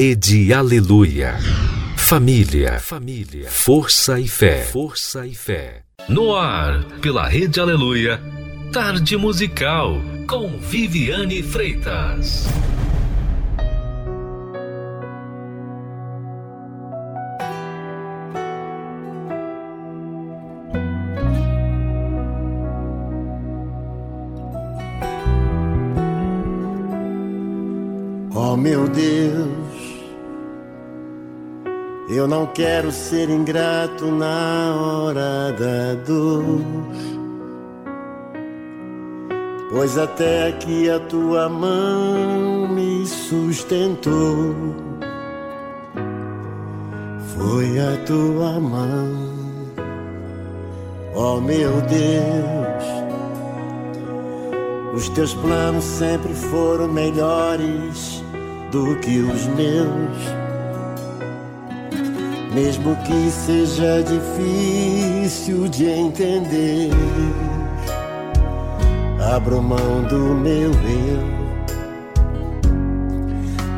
Rede Aleluia. Família, família, força e fé, força e fé. No ar, pela Rede Aleluia, Tarde Musical com Viviane Freitas. Oh meu Deus, eu não quero ser ingrato na hora da dor, pois até aqui a tua mão me sustentou. Foi a tua mão, oh meu Deus. Os teus planos sempre foram melhores do que os meus. Mesmo que seja difícil de entender, abro mão do meu eu.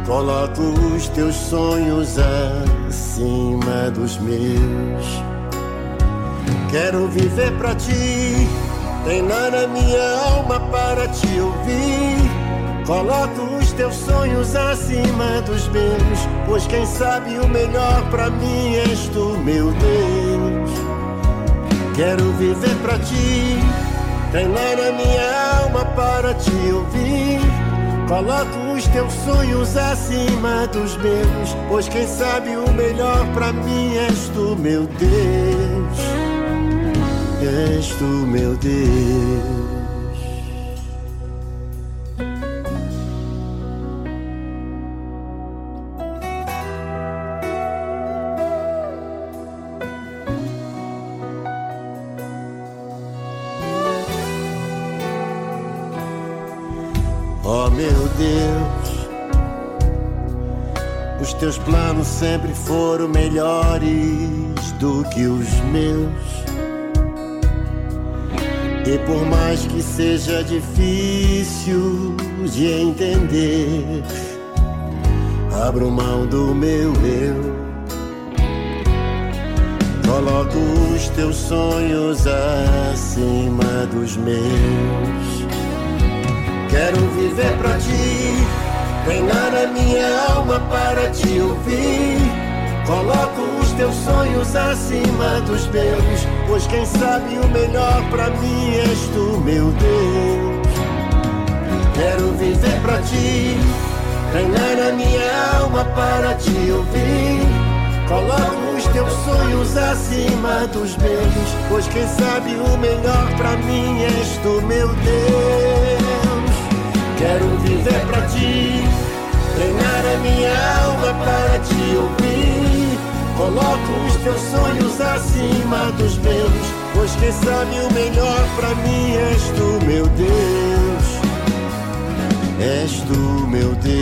Coloco os teus sonhos acima dos meus. Quero viver pra ti, treinar a minha alma para te ouvir. Coloco teus sonhos acima dos meus, pois quem sabe o melhor para mim és tu, meu Deus. Quero viver para ti, treinar a minha alma para te ouvir. Coloco os teus sonhos acima dos meus, pois quem sabe o melhor para mim és tu, meu Deus. És tu, meu Deus. Teus planos sempre foram melhores do que os meus. E por mais que seja difícil de entender, abro mão do meu eu. Coloco os teus sonhos acima dos meus. Quero viver pra ti, treinar a minha alma para te ouvir. Coloco os teus sonhos acima dos meus, pois quem sabe o melhor pra mim és tu, meu Deus. Quero viver pra ti, treinar a minha alma para te ouvir. Coloco os teus sonhos acima dos meus, pois quem sabe o melhor pra mim és tu, meu Deus. Quero viver pra ti, treinar a minha alma para te ouvir. Coloco os teus sonhos acima dos meus, pois quem sabe o melhor pra mim és tu, meu Deus. És tu, meu Deus.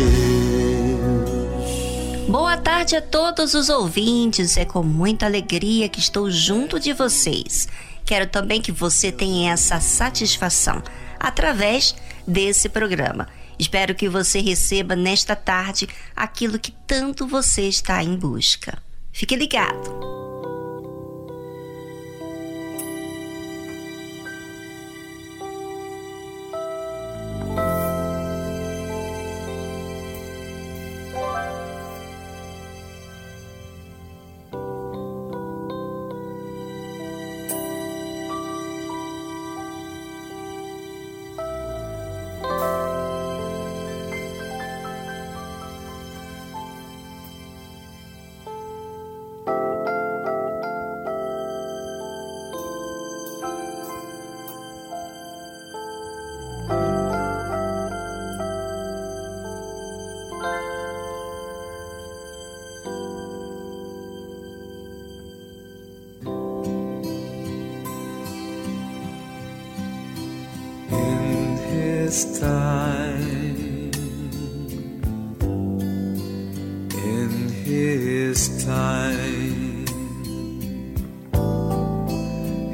Boa tarde a todos os ouvintes. É com muita alegria que estou junto de vocês. Quero também que você tenha essa satisfação através desse programa. Espero que você receba nesta tarde aquilo que tanto você está em busca. Fique ligado. His time.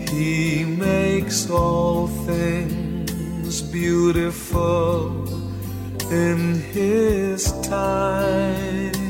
He makes all things beautiful in his time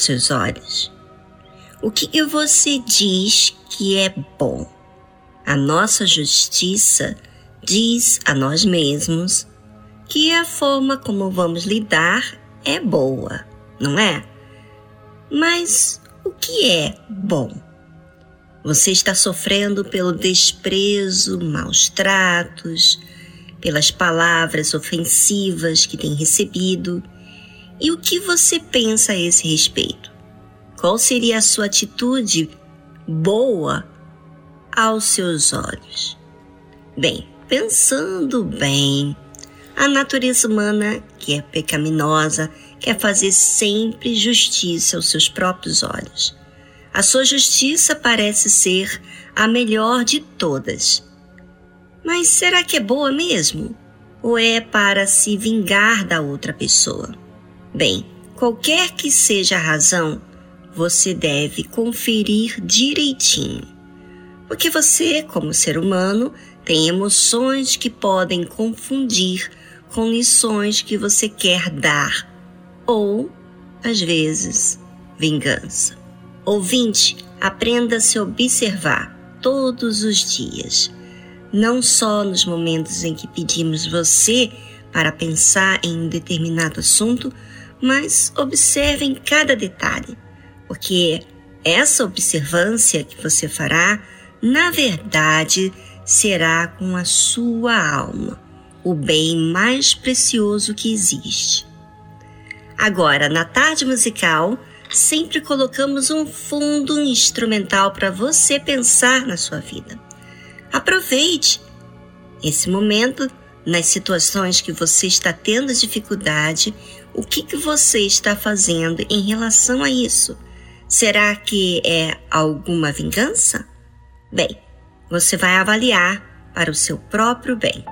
seus olhos? O que que você diz que é bom? A nossa justiça diz a nós mesmos que a forma como vamos lidar é boa, não é? Mas o que é bom? Você está sofrendo pelo desprezo, maus tratos, pelas palavras ofensivas que tem recebido. E o que você pensa a esse respeito? Qual seria a sua atitude boa aos seus olhos? Bem, pensando bem, a natureza humana, que é pecaminosa, quer fazer sempre justiça aos seus próprios olhos. A sua justiça parece ser a melhor de todas. Mas será que é boa mesmo? Ou é para se vingar da outra pessoa? Bem, qualquer que seja a razão, você deve conferir direitinho. Porque você, como ser humano, tem emoções que podem confundir com lições que você quer dar, ou, às vezes, vingança. Ouvinte, aprenda a se observar todos os dias, não só nos momentos em que pedimos você para pensar em um determinado assunto, mas observe em cada detalhe, porque essa observância que você fará, na verdade, será com a sua alma, o bem mais precioso que existe. Agora, na tarde musical, sempre colocamos um fundo instrumental para você pensar na sua vida. Aproveite esse momento nas situações que você está tendo dificuldade, o que, que você está fazendo em relação a isso? Será que é alguma vingança? Bem, você vai avaliar para o seu próprio bem.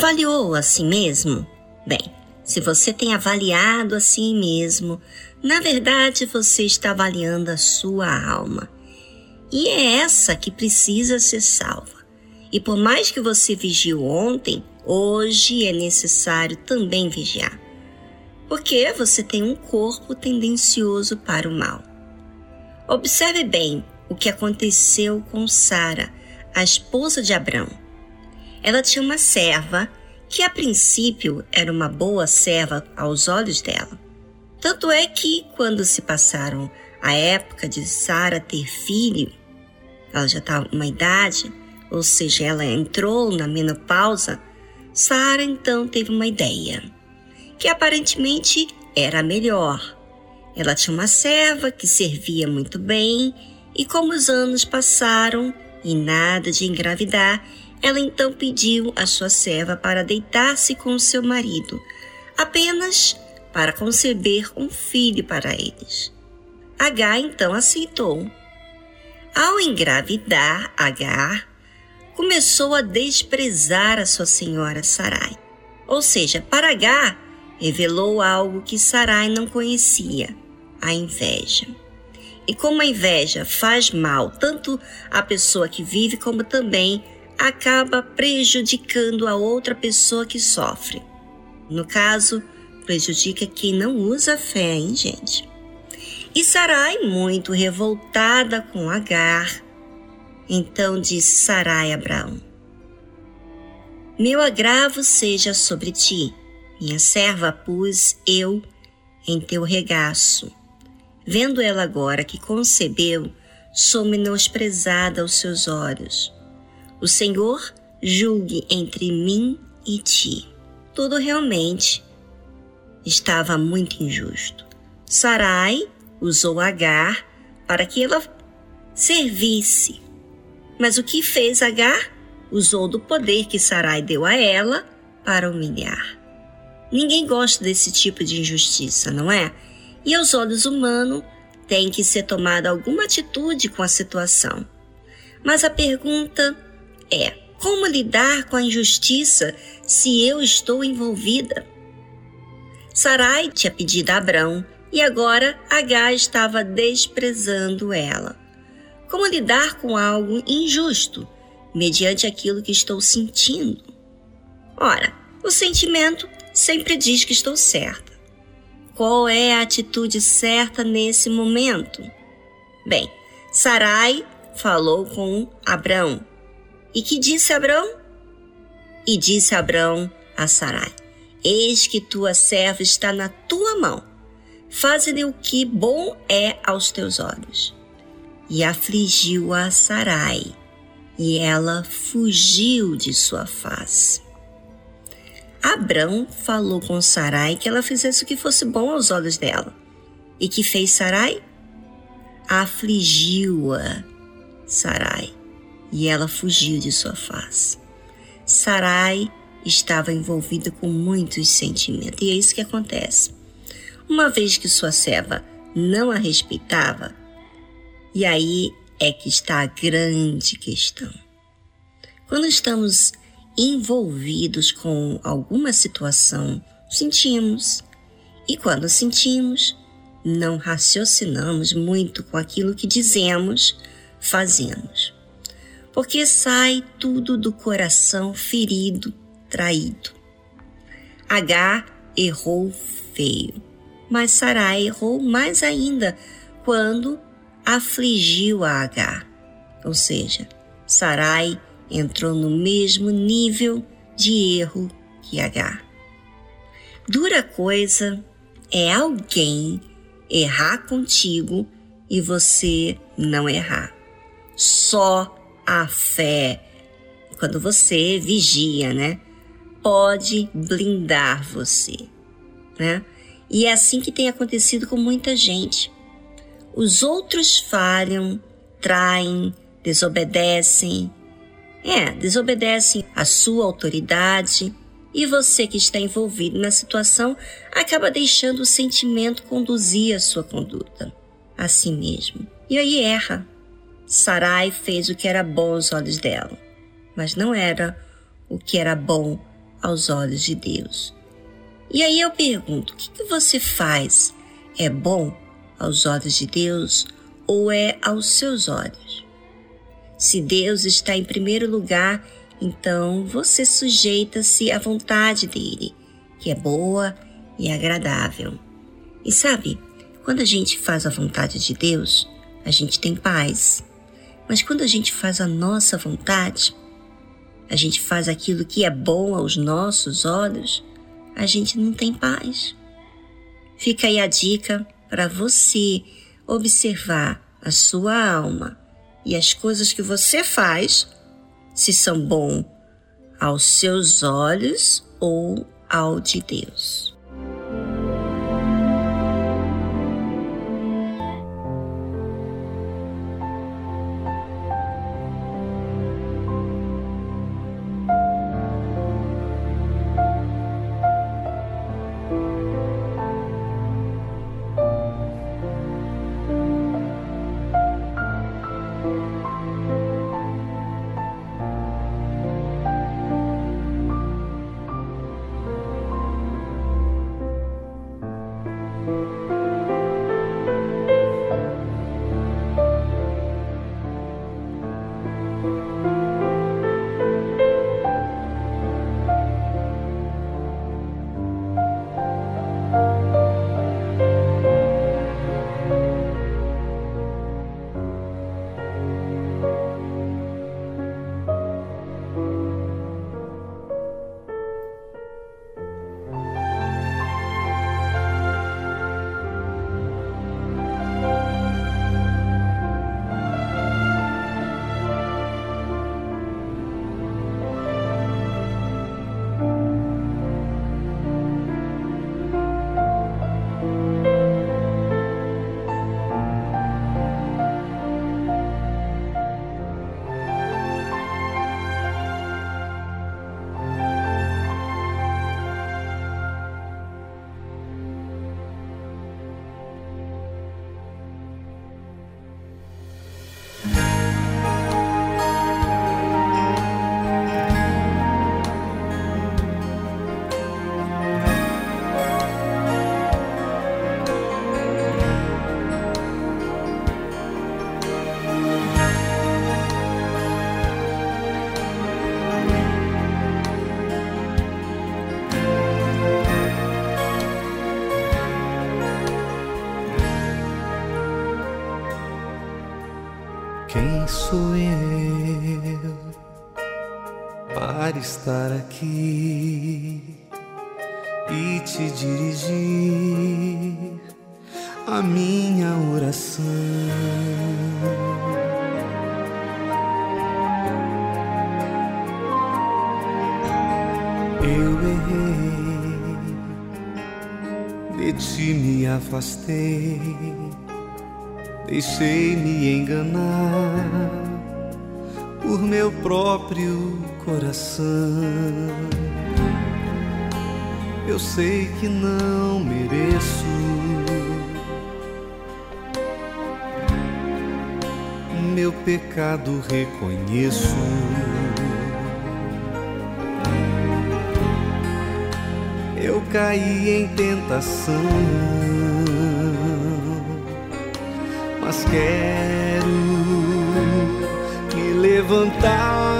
Avaliou a si mesmo? Bem, se você tem avaliado a si mesmo, na verdade você está avaliando a sua alma. E é essa que precisa ser salva. E por mais que você vigiou ontem, hoje é necessário também vigiar. Porque você tem um corpo tendencioso para o mal. Observe bem o que aconteceu com Sara, a esposa de Abrão. Ela tinha uma serva que a princípio era uma boa serva aos olhos dela. Tanto é que quando se passaram a época de Sara ter filho, ela já estava uma idade, ou seja, ela entrou na menopausa, Sara então teve uma ideia, que aparentemente era melhor. Ela tinha uma serva que servia muito bem, e como os anos passaram e nada de engravidar, ela então pediu a sua serva para deitar-se com seu marido, apenas para conceber um filho para eles. Agar então aceitou. Ao engravidar Agar, começou a desprezar a sua senhora Sarai. Ou seja, para Agar, revelou algo que Sarai não conhecia: a inveja. E como a inveja faz mal tanto à pessoa que vive como também acaba prejudicando a outra pessoa que sofre. No caso, prejudica quem não usa fé, hein, gente? E Sarai, muito revoltada com Agar, então disse Sarai a Abraão: Meu agravo seja sobre ti, minha serva pus eu em teu regaço. Vendo ela agora que concebeu, sou menosprezada aos seus olhos o Senhor julgue entre mim e ti. Tudo realmente estava muito injusto. Sarai usou Agar para que ela servisse. Mas o que fez Agar? Usou do poder que Sarai deu a ela para humilhar. Ninguém gosta desse tipo de injustiça, não é? E aos olhos humanos tem que ser tomada alguma atitude com a situação. Mas a pergunta é como lidar com a injustiça se eu estou envolvida? Sarai tinha pedido a Abrão e agora Agar estava desprezando ela. Como lidar com algo injusto mediante aquilo que estou sentindo? Ora, o sentimento sempre diz que estou certa. Qual é a atitude certa nesse momento? Bem, Sarai falou com Abrão e que disse Abrão? E disse Abrão a Sarai: Eis que tua serva está na tua mão. Faze-lhe o que bom é aos teus olhos. E afligiu a Sarai, e ela fugiu de sua face. Abrão falou com Sarai que ela fizesse o que fosse bom aos olhos dela. E que fez Sarai? Afligiu-a Sarai e ela fugiu de sua face. Sarai estava envolvida com muitos sentimentos, e é isso que acontece. Uma vez que sua serva não a respeitava, e aí é que está a grande questão. Quando estamos envolvidos com alguma situação, sentimos, e quando sentimos, não raciocinamos muito com aquilo que dizemos, fazemos porque sai tudo do coração ferido, traído. Agar errou feio, mas Sarai errou mais ainda quando afligiu a Agar. Ou seja, Sarai entrou no mesmo nível de erro que Agar. Dura coisa é alguém errar contigo e você não errar. Só a fé, quando você vigia, né? Pode blindar você, né? E é assim que tem acontecido com muita gente. Os outros falham, traem, desobedecem. É, desobedecem a sua autoridade e você que está envolvido na situação acaba deixando o sentimento conduzir a sua conduta a si mesmo. E aí erra Sarai fez o que era bom aos olhos dela, mas não era o que era bom aos olhos de Deus. E aí eu pergunto: o que, que você faz? É bom aos olhos de Deus ou é aos seus olhos? Se Deus está em primeiro lugar, então você sujeita-se à vontade dele, que é boa e agradável. E sabe, quando a gente faz a vontade de Deus, a gente tem paz. Mas quando a gente faz a nossa vontade, a gente faz aquilo que é bom aos nossos olhos, a gente não tem paz. Fica aí a dica para você observar a sua alma e as coisas que você faz, se são bom aos seus olhos ou ao de Deus. Estar aqui e te dirigir a minha oração. Eu errei, de ti me afastei, deixei-me enganar por meu próprio coração. Eu sei que não mereço. Meu pecado reconheço. Eu caí em tentação, quero me levantar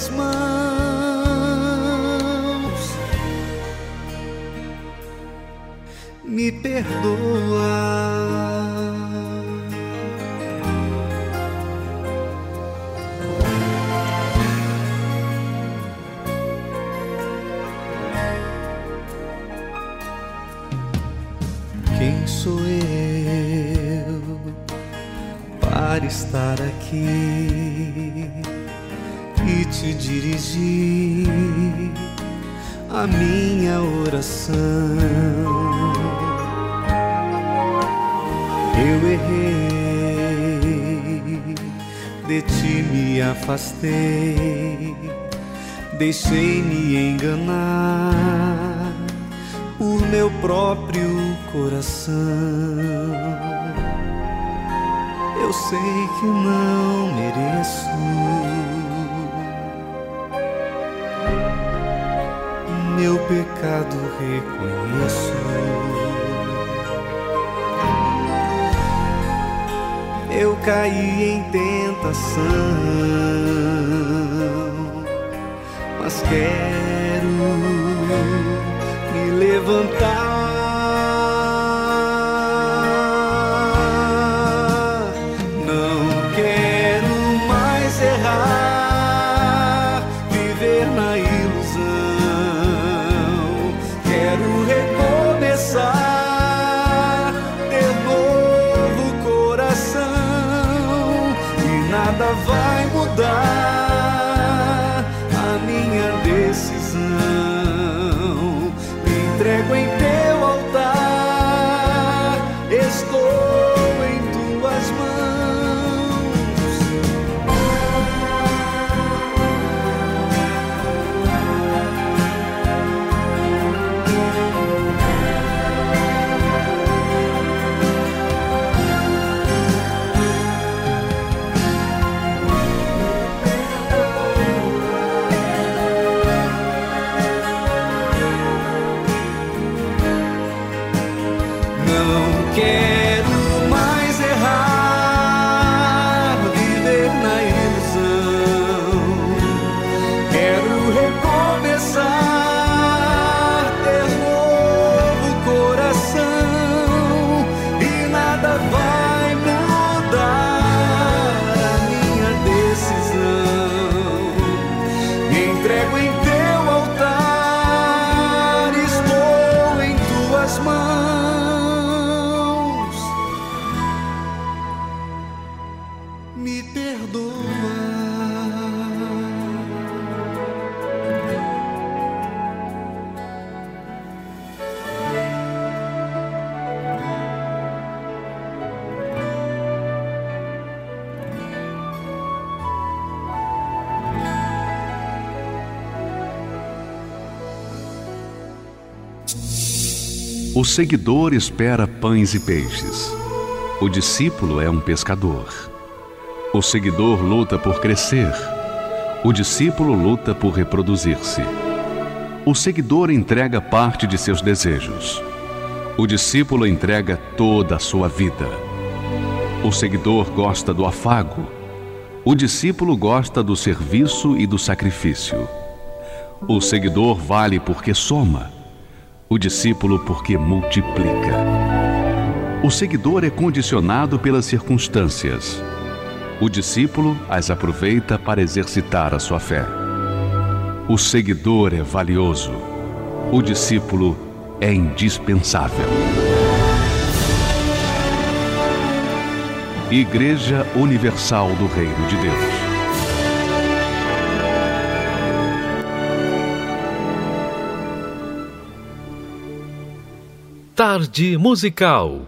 tuas mãos. Me perdoa. sou eu para estar aqui dirigir a minha oração. Eu errei, de ti me afastei, deixei-me enganar por meu próprio coração. Eu sei que não pecado reconheço. Eu caí em tentação, mas quero me levantar. em tuas mãos. O seguidor espera pães e peixes. O discípulo é um pescador. O seguidor luta por crescer. O discípulo luta por reproduzir-se. O seguidor entrega parte de seus desejos. O discípulo entrega toda a sua vida. O seguidor gosta do afago. O discípulo gosta do serviço e do sacrifício. O seguidor vale porque soma o discípulo porque multiplica. O seguidor é condicionado pelas circunstâncias. O discípulo as aproveita para exercitar a sua fé. O seguidor é valioso. O discípulo é indispensável. Igreja Universal do Reino de Deus. Tarde Musical.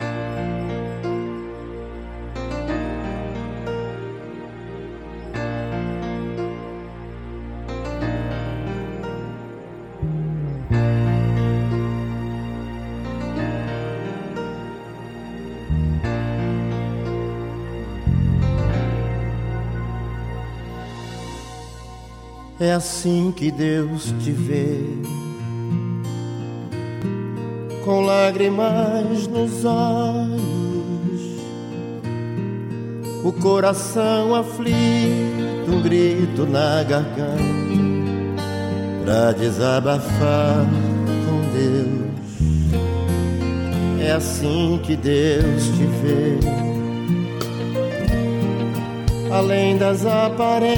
É assim que Deus te vê com lágrimas nos olhos, o coração aflito, um grito na garganta, pra desabafar com Deus. É assim que Deus te vê, além das aparências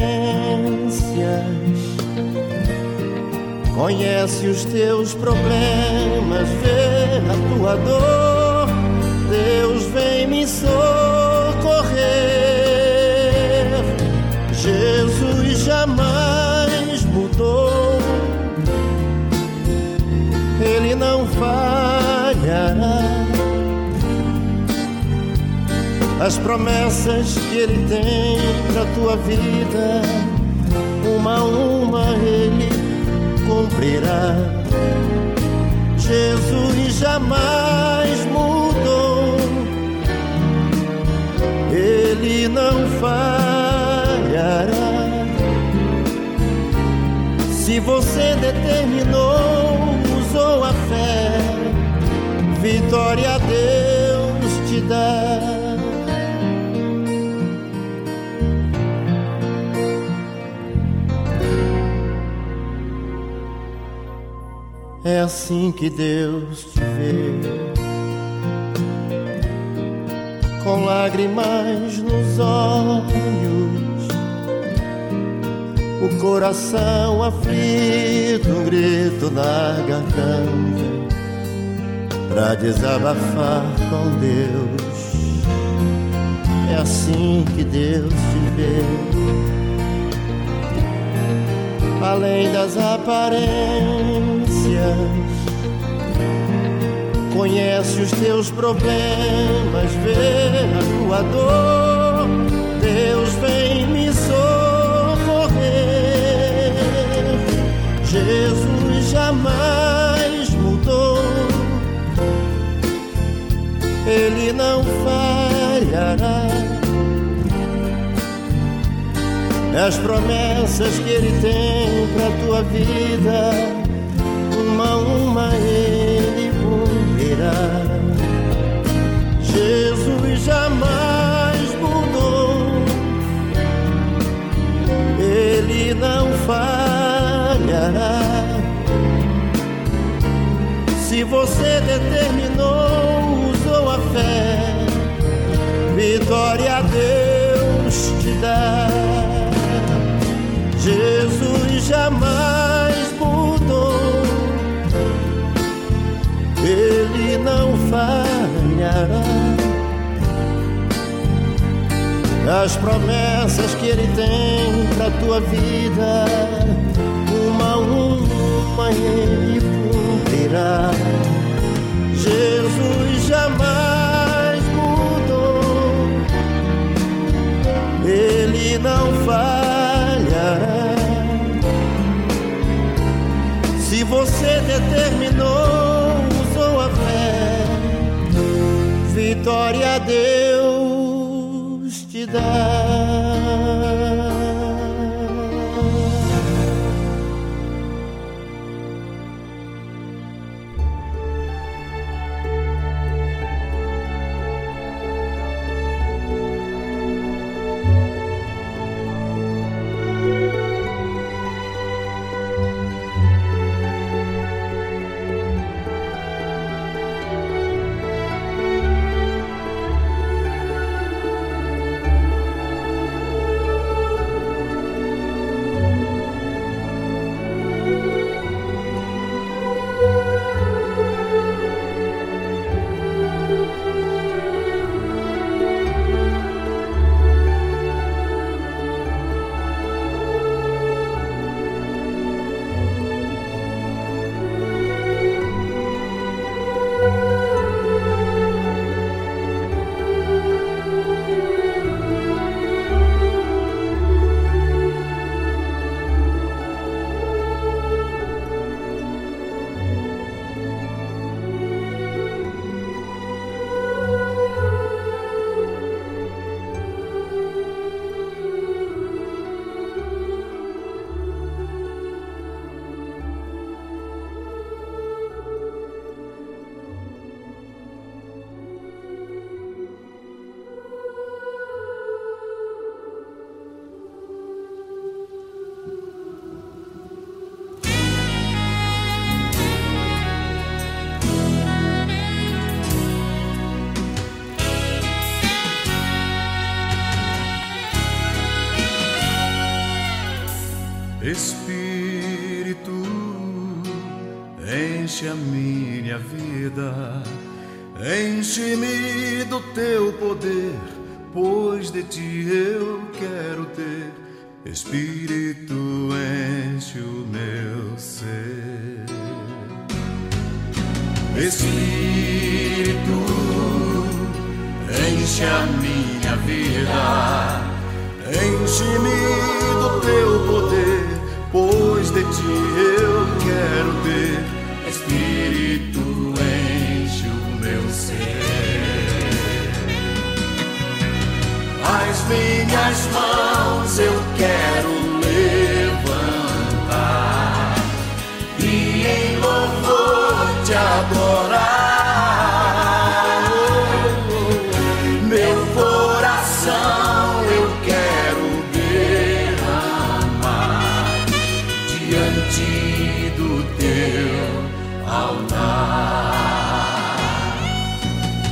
Conhece os teus problemas, vê a tua dor. Deus vem me socorrer. Jesus jamais mudou. Ele não falhará. As promessas que ele tem para tua vida, uma a uma ele cumprirá. Jesus jamais mudou, Ele não falhará. Se você determinou, usou a fé, vitória a Deus É assim que Deus te vê, com lágrimas nos olhos, o coração aflito, um grito na garganta, pra desabafar com Deus. É assim que Deus te vê além das aparências. Conhece os teus problemas, vê a tua dor. Deus vem me socorrer. Jesus jamais mudou. Ele não falhará as promessas que Ele tem pra tua vida, Ele cumprirá. Jesus jamais mudou, Ele não falhará. Se você determinou, usou a fé, vitória a Deus te dá. Jesus jamais falhará. As promessas que Ele tem pra tua vida, uma a uma Ele cumprirá. Jesus jamais mudou, Ele não falhará. Se você determinou, vitória a Deus te dá.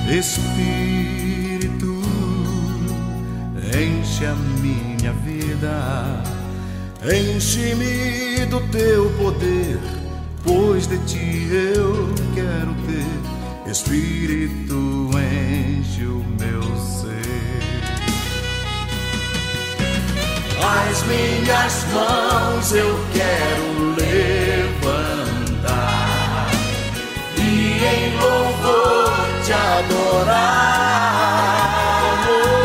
Espírito, enche a minha vida, enche-me do teu poder pois de ti eu quero ter. Espírito enche o meu ser. As minhas mãos eu quero levantar em louvor te adorar. Quando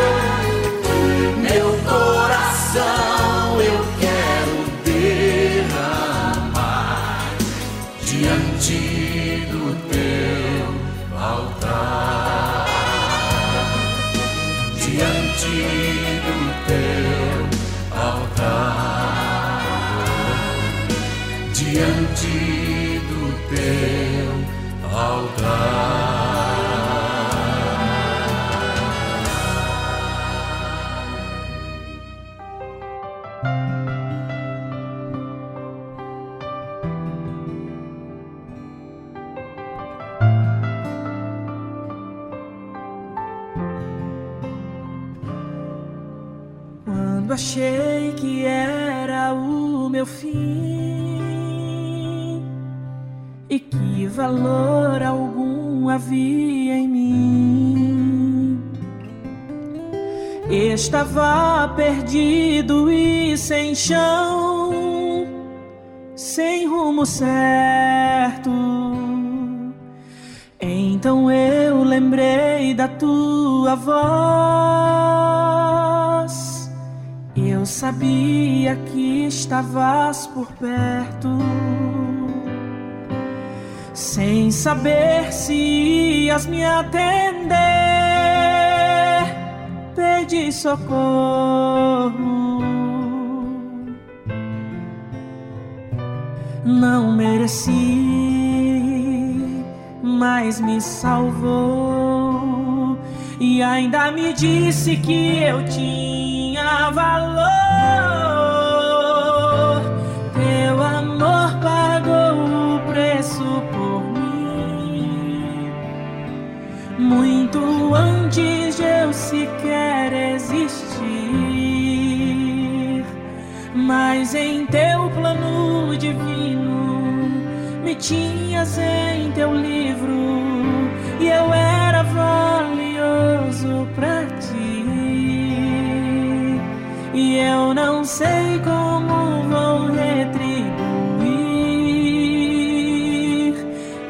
achei que era o meu fim e que valor algum havia em mim, estava perdido e sem chão, sem rumo certo. Então eu lembrei da tua voz eu sabia que estavas por perto, sem saber se ias me atender. Pedi socorro, não mereci, mas me salvou e ainda me disse que eu tinha valor. Teu amor pagou o preço por mim, muito antes de eu sequer existir. Mas em teu plano divino me tinhas em teu livro e eu era valioso sei como vou retribuir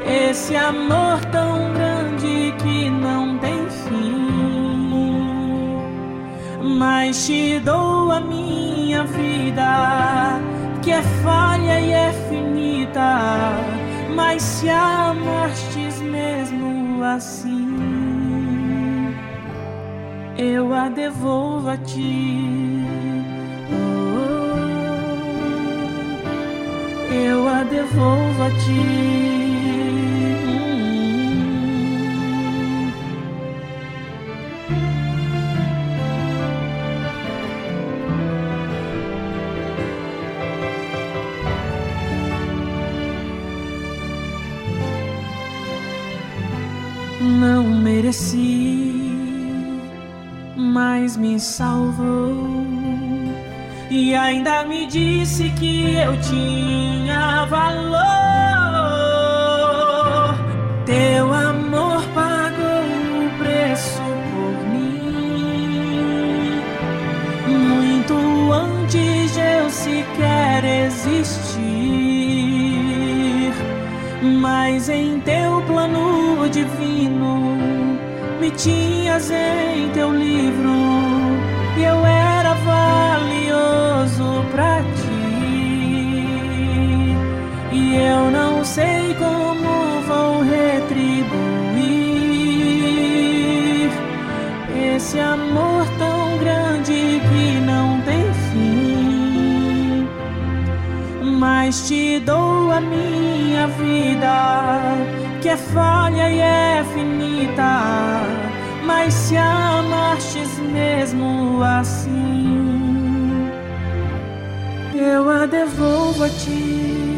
esse amor tão grande que não tem fim. Mas te dou a minha vida, que é falha e é finita. Mas se amastes mesmo assim, eu a devolvo a ti. Eu a devolvo a ti. Não mereci, mas me salvou. E ainda me disse que eu tinha valor. Teu amor pagou o preço por mim, muito antes de eu sequer existir. Mas em teu plano divino me tinhas em teu livro e eu era eu não sei como vou retribuir esse amor tão grande que não tem fim. Mas te dou a minha vida, que é falha e é finita mas se amastes mesmo assim, eu a devolvo a ti.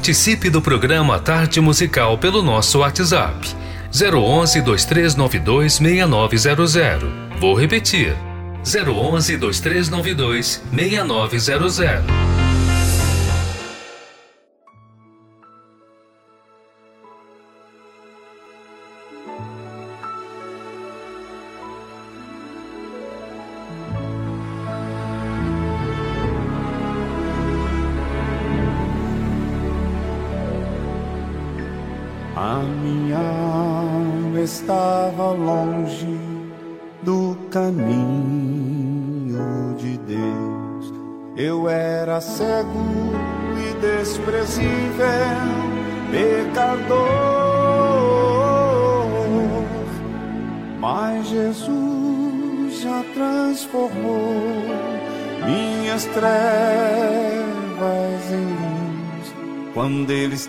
Participe do programa Tarde Musical pelo nosso WhatsApp 011 2392 6900. Vou repetir 011 2392 6900.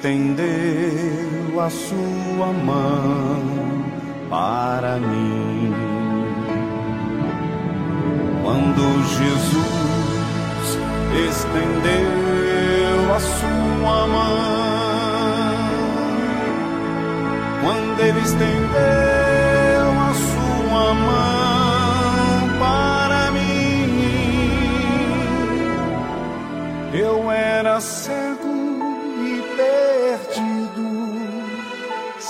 Estendeu a sua mão para mim. Quando Jesus estendeu a sua mão, quando ele estendeu a sua mão para mim, eu era cego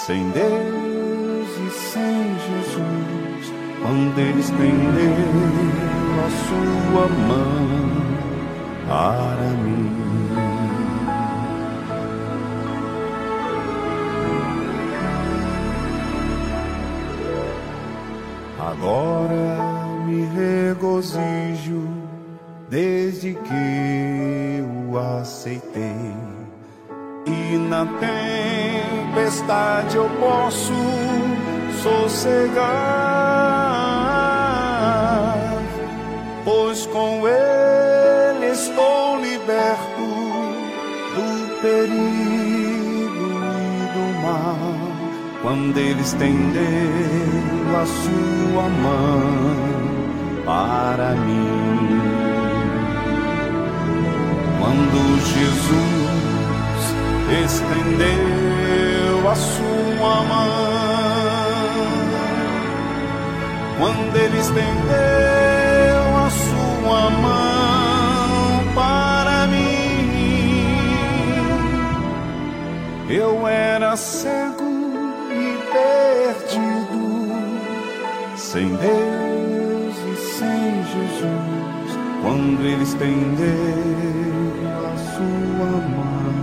sem Deus e sem Jesus, quando Ele estendeu a sua mão para mim. Agora me regozijo desde que o aceitei e na tempestade eu posso sossegar, pois com Ele estou liberto do perigo e do mal. Quando Ele estendeu a sua mão para mim, quando Jesus estendeu a sua mão. Quando ele estendeu a sua mão para mim, eu era cego e perdido, sem Deus e sem Jesus. Quando ele estendeu a sua mão.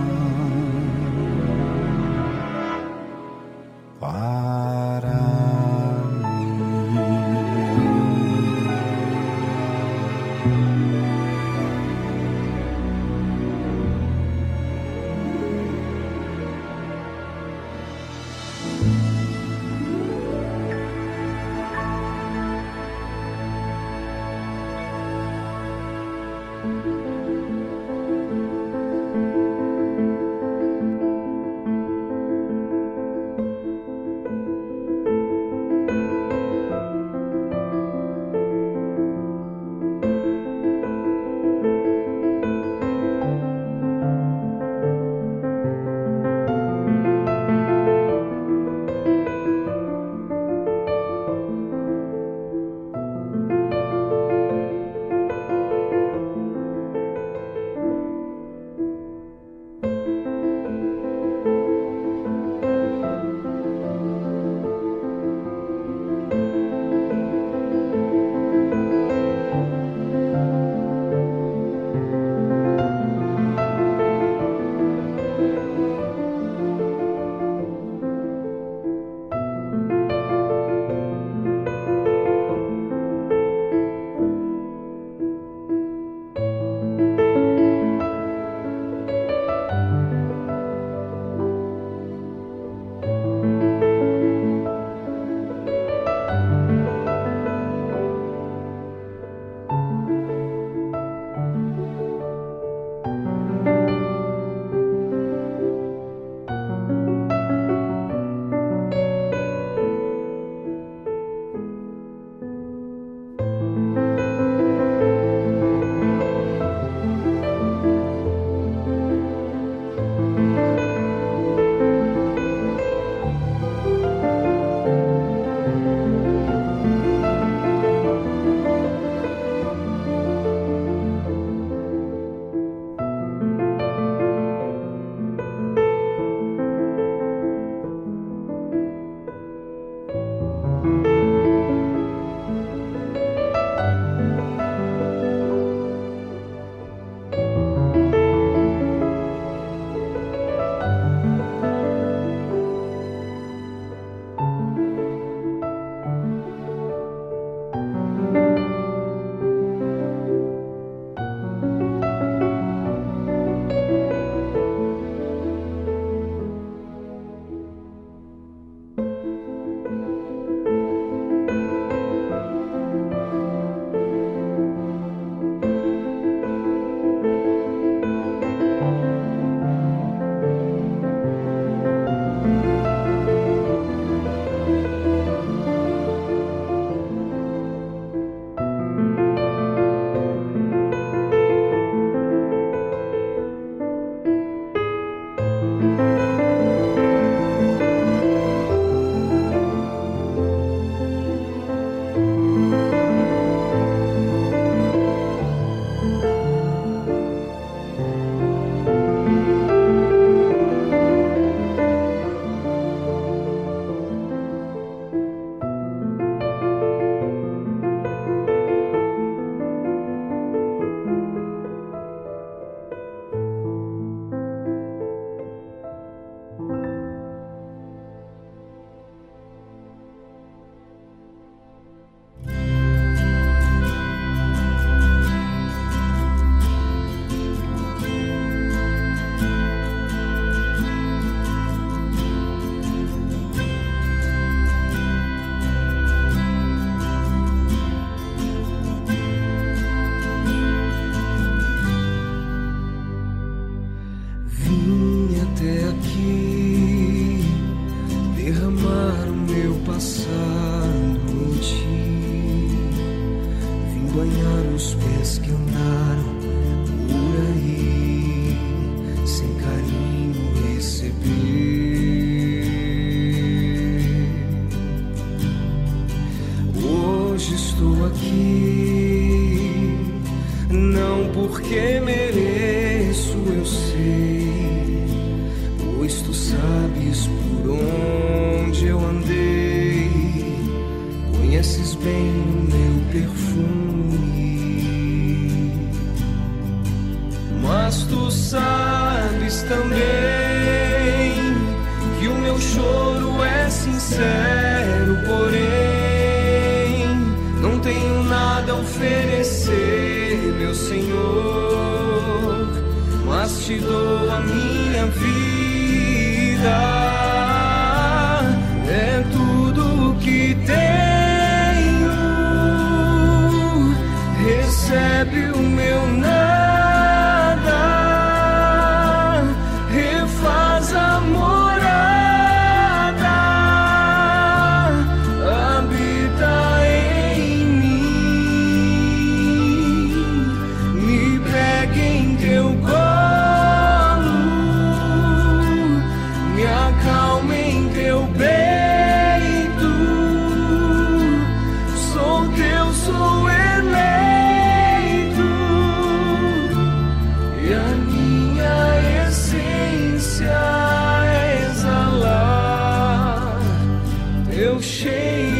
Teu cheiro.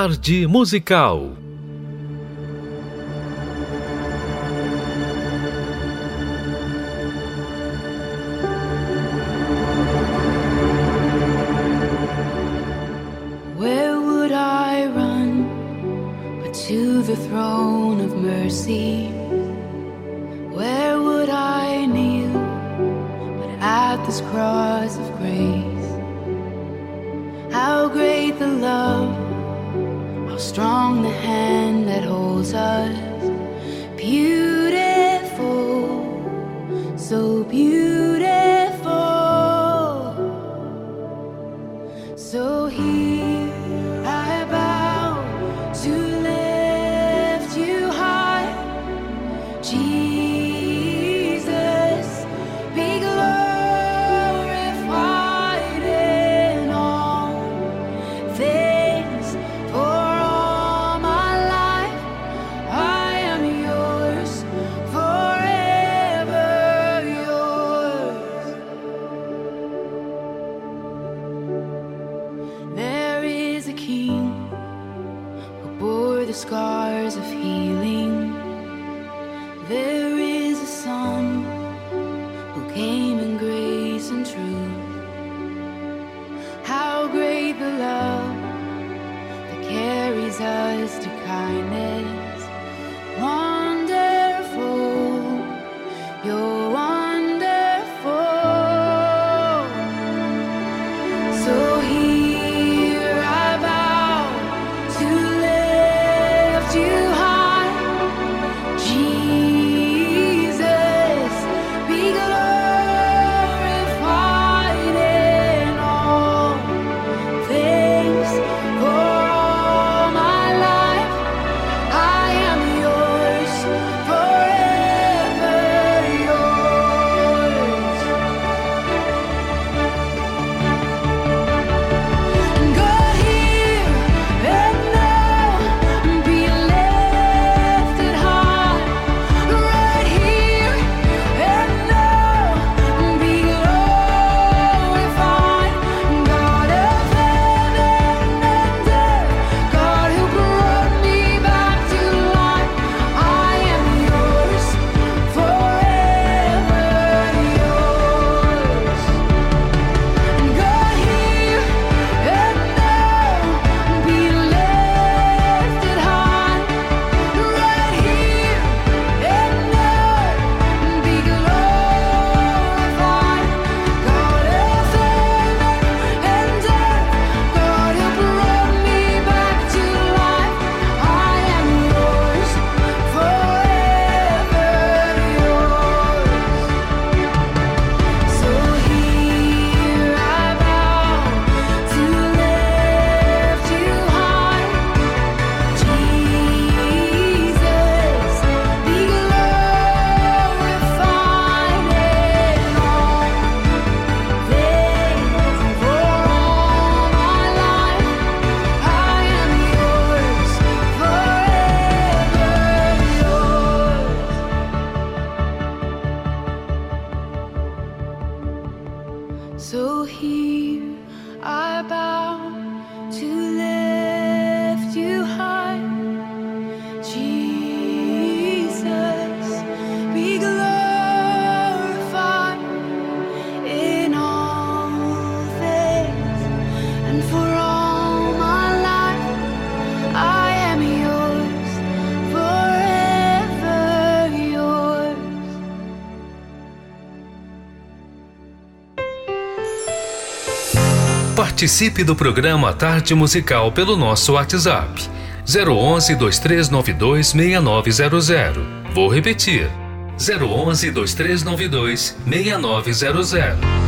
Tarde musical. Participe do programa Tarde Musical pelo nosso WhatsApp 011 2392 6900. Vou repetir 011 2392 6900.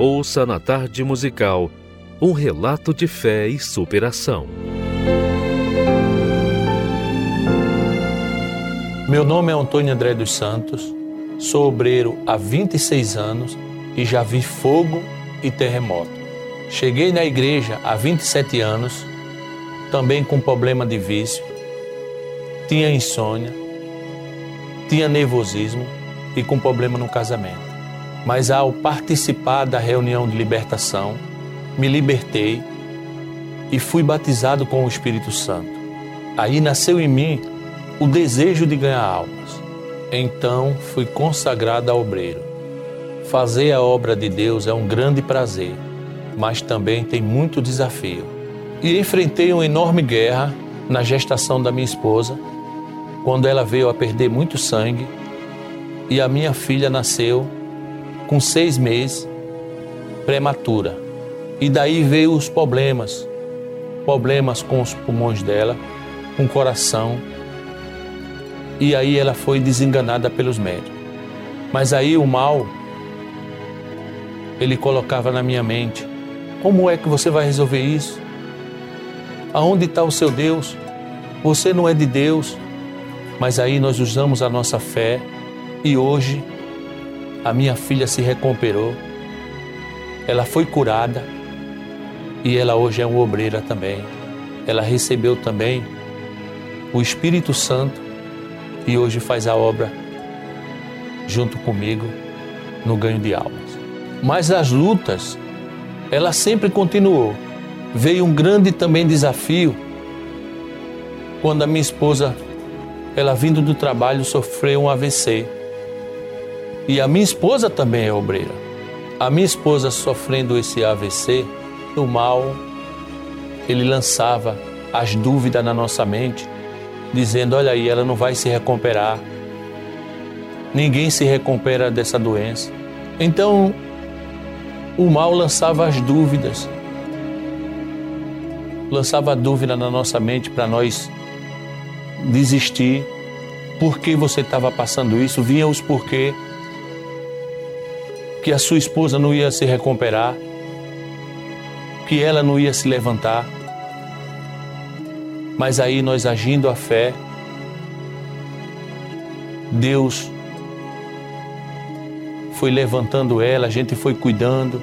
Ouça na tarde musical um relato de fé e superação. Meu nome é Antônio André dos Santos, sou obreiro há 26 anos e já vi fogo e terremoto. Cheguei na igreja há 27 anos, também com problema de vício, tinha insônia, tinha nervosismo e com problema no casamento mas ao participar da reunião de libertação, me libertei e fui batizado com o Espírito Santo. Aí nasceu em mim o desejo de ganhar almas. Então fui consagrado a obreiro. Fazer a obra de Deus é um grande prazer, mas também tem muito desafio. E enfrentei uma enorme guerra na gestação da minha esposa, quando ela veio a perder muito sangue e a minha filha nasceu com seis meses, prematura. E daí veio os problemas, problemas com os pulmões dela, com o coração. E aí ela foi desenganada pelos médicos. Mas aí o mal ele colocava na minha mente: como é que você vai resolver isso? Aonde está o seu Deus? Você não é de Deus. Mas aí nós usamos a nossa fé e hoje a minha filha se recuperou. Ela foi curada e ela hoje é uma obreira também. Ela recebeu também o Espírito Santo e hoje faz a obra junto comigo no ganho de almas. Mas as lutas, ela sempre continuou. Veio um grande também desafio quando a minha esposa, ela vindo do trabalho, sofreu um AVC. E a minha esposa também é obreira. A minha esposa sofrendo esse AVC, o mal, ele lançava as dúvidas na nossa mente, dizendo: olha aí, ela não vai se recuperar. Ninguém se recupera dessa doença. Então, o mal lançava as dúvidas, lançava a dúvida na nossa mente para nós desistir. Por que você estava passando isso? Vinha os porquê que a sua esposa não ia se recuperar, que ela não ia se levantar. Mas aí nós agindo a fé, Deus foi levantando ela, a gente foi cuidando.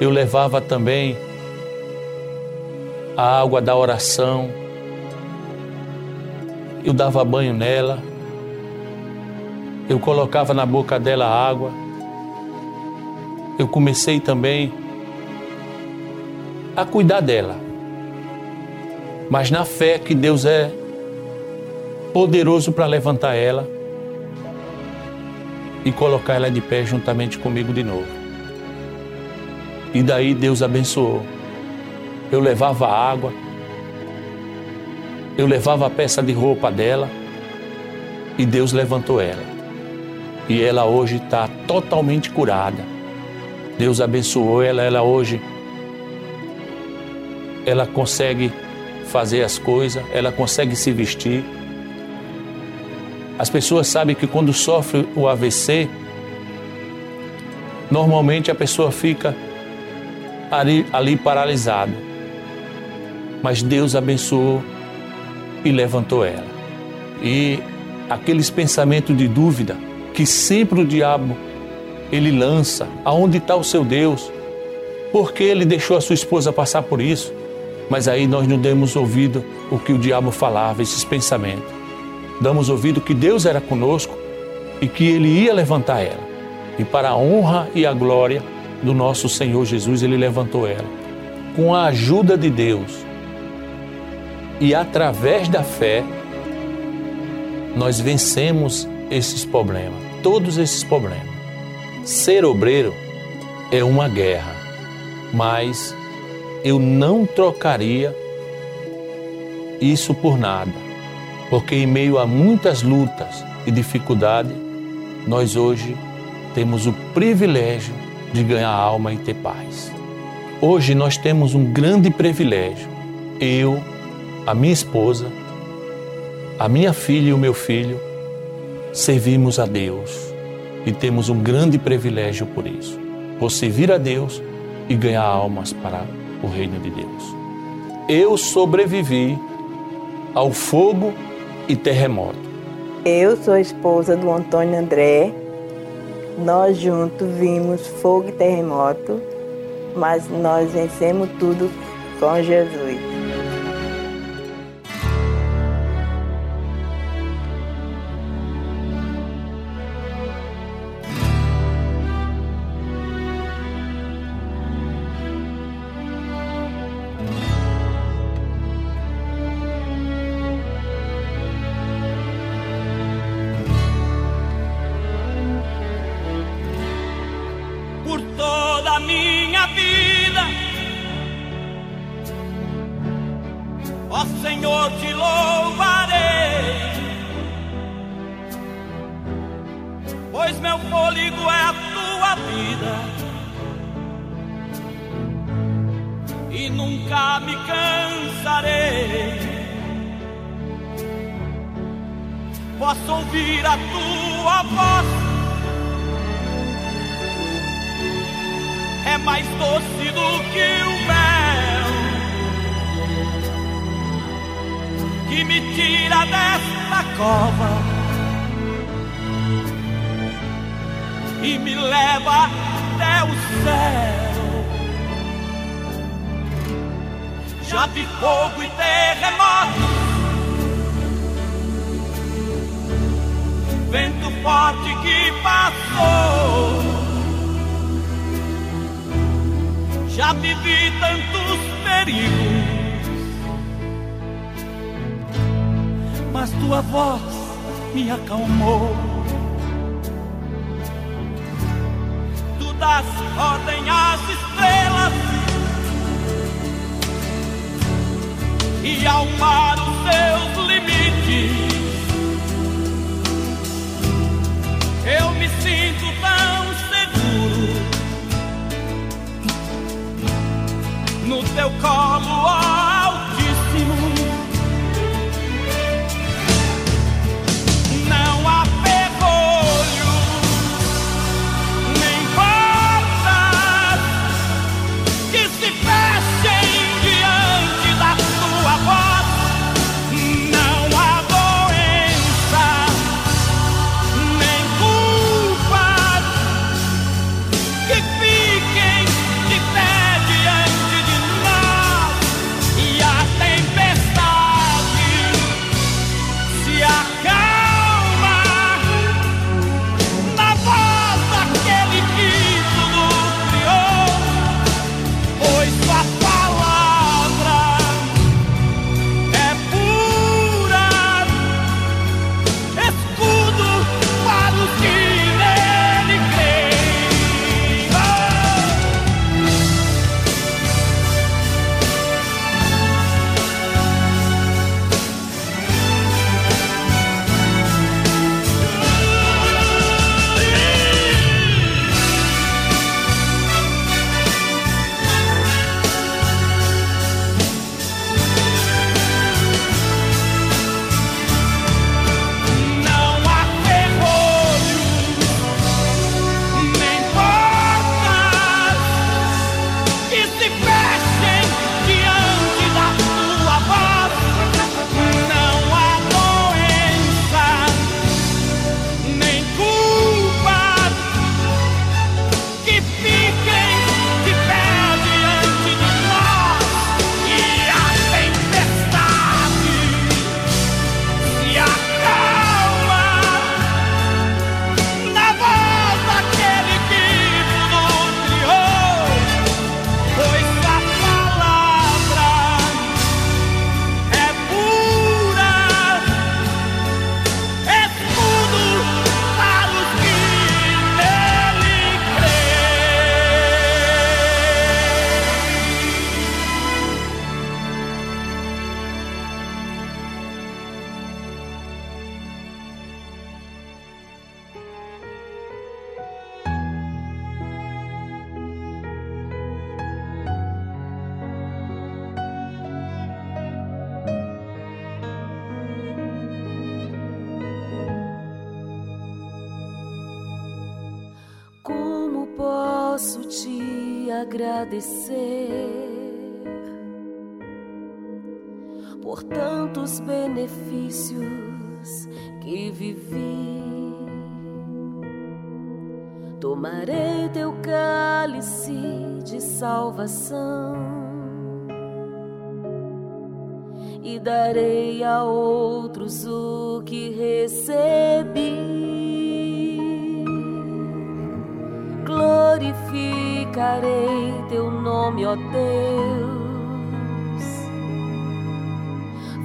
Eu levava também a água da oração. Eu dava banho nela. Eu colocava na boca dela água. Eu comecei também a cuidar dela mas na fé que Deus é poderoso para levantar ela e colocar ela de pé juntamente comigo de novo. E daí Deus abençoou. Eu levava água, eu levava a peça de roupa dela e Deus levantou ela. E ela hoje está totalmente curada. Deus abençoou ela, ela hoje ela consegue fazer as coisas, ela consegue se vestir. As pessoas sabem que quando sofre o AVC, normalmente a pessoa fica ali, ali paralisada. Mas Deus abençoou e levantou ela. E aqueles pensamentos de dúvida que sempre o diabo ele lança, aonde está o seu Deus? Por que ele deixou a sua esposa passar por isso? Mas aí nós não demos ouvido o que o diabo falava, esses pensamentos. Damos ouvido que Deus era conosco e que Ele ia levantar ela. E para a honra e a glória do nosso Senhor Jesus, Ele levantou ela. Com a ajuda de Deus e através da fé, nós vencemos esses problemas, todos esses problemas. Ser obreiro é uma guerra, mas eu não trocaria isso por nada, porque em meio a muitas lutas e dificuldades, nós hoje temos o privilégio de ganhar alma e ter paz. Hoje nós temos um grande privilégio. Eu, a minha esposa, a minha filha e o meu filho servimos a Deus e temos um grande privilégio por isso. Por servir a Deus e ganhar almas para o reino de Deus. Eu sobrevivi ao fogo e terremoto. Eu sou esposa do Antônio André. Nós juntos vimos fogo e terremoto, mas nós vencemos tudo com Jesus. agradecer por tantos benefícios que vivi. Tomarei teu cálice de salvação e darei a outros o que recebi glorificarei teu nome, ó Deus.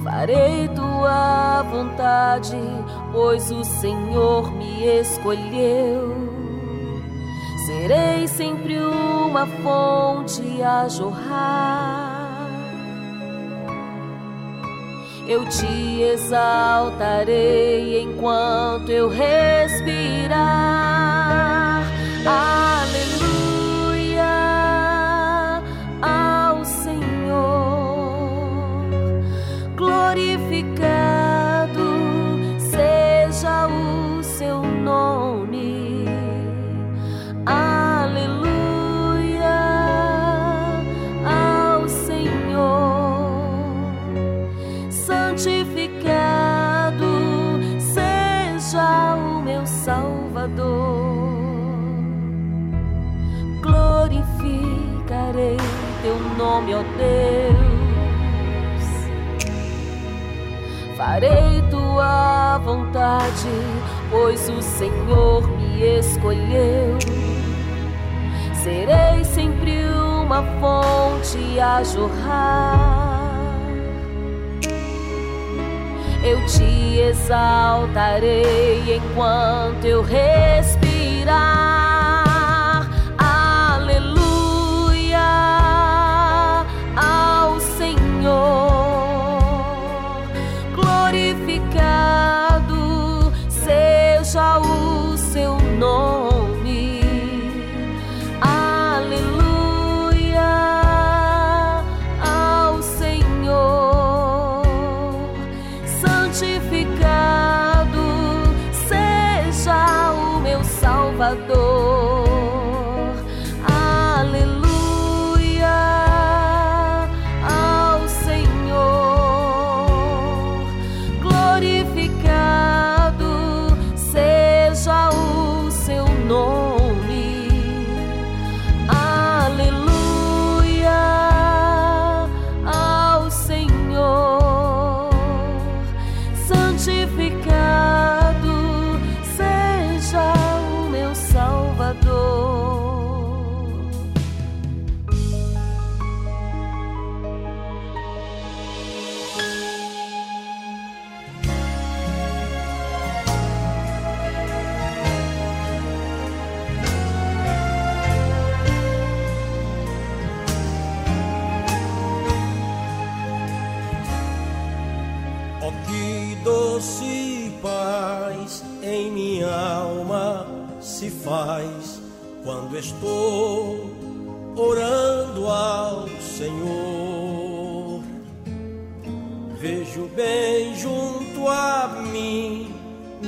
Farei tua vontade, pois o Senhor me escolheu. Serei sempre uma fonte a jorrar. Eu te exaltarei enquanto eu respirar Aleluia ao Senhor. Glorificar. Nome, ó Deus. Farei tua vontade, pois o Senhor me escolheu. Serei sempre uma fonte a jorrar. Eu te exaltarei enquanto eu respirar.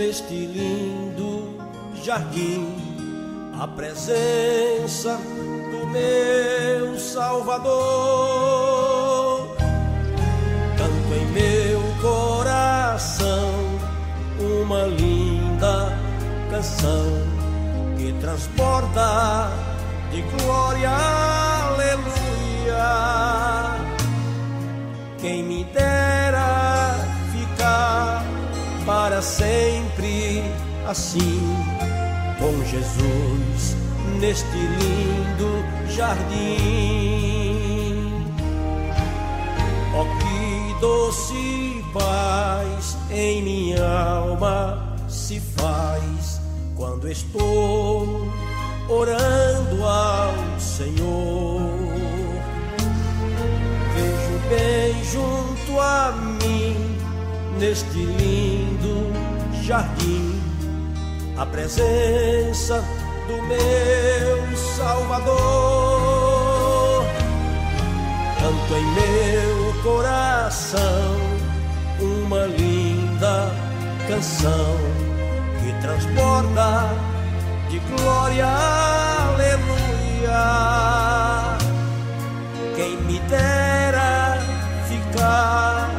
Neste lindo jardim, a presença do meu Salvador. Canto em meu coração uma linda canção que transporta de glória, assim com Jesus neste lindo jardim. Oh, que doce paz em minha alma se faz quando estou orando ao Senhor. Vejo bem junto a mim, neste lindo jardim, a presença do meu Salvador canto em meu coração uma linda canção que transporta de glória, aleluia. Quem me dera ficar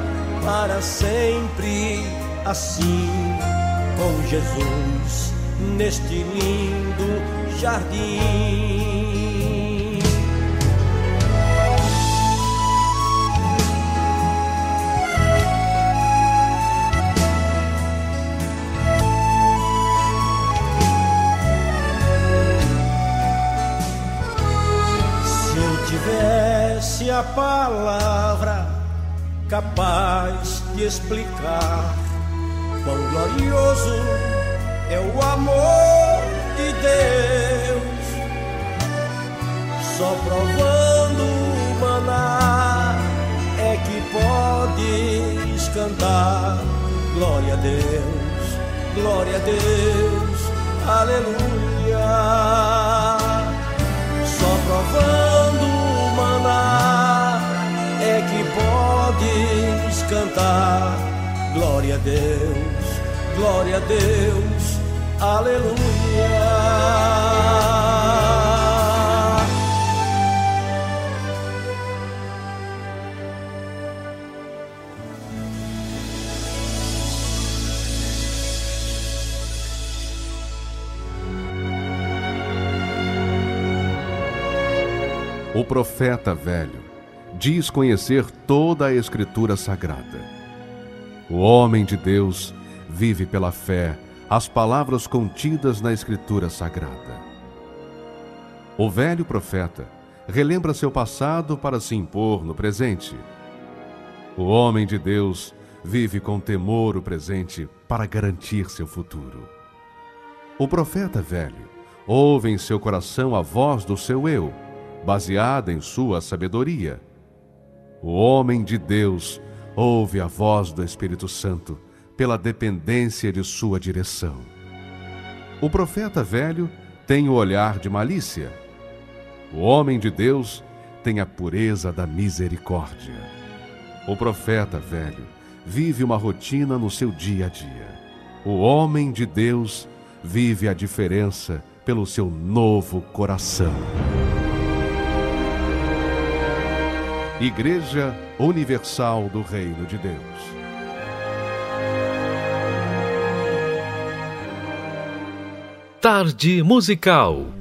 para sempre assim com Jesus neste lindo jardim. Se eu tivesse a palavra capaz de explicar quão glorioso é o amor de Deus, só provando o maná é que podes cantar glória a Deus, glória a Deus, aleluia. Só provando o maná é que podes cantar glória a Deus, glória a Deus, aleluia. O profeta velho diz conhecer toda a Escritura Sagrada. O homem de Deus vive pela fé as palavras contidas na Escritura Sagrada. O velho profeta relembra seu passado para se impor no presente. O homem de Deus vive com temor o presente para garantir seu futuro. O profeta velho ouve em seu coração a voz do seu eu, baseada em sua sabedoria. O homem de Deus ouve a voz do Espírito Santo pela dependência de sua direção. O profeta velho tem o olhar de malícia. O homem de Deus tem a pureza da misericórdia. O profeta velho vive uma rotina no seu dia a dia. O homem de Deus vive a diferença pelo seu novo coração. Igreja Universal do Reino de Deus. Tarde Musical.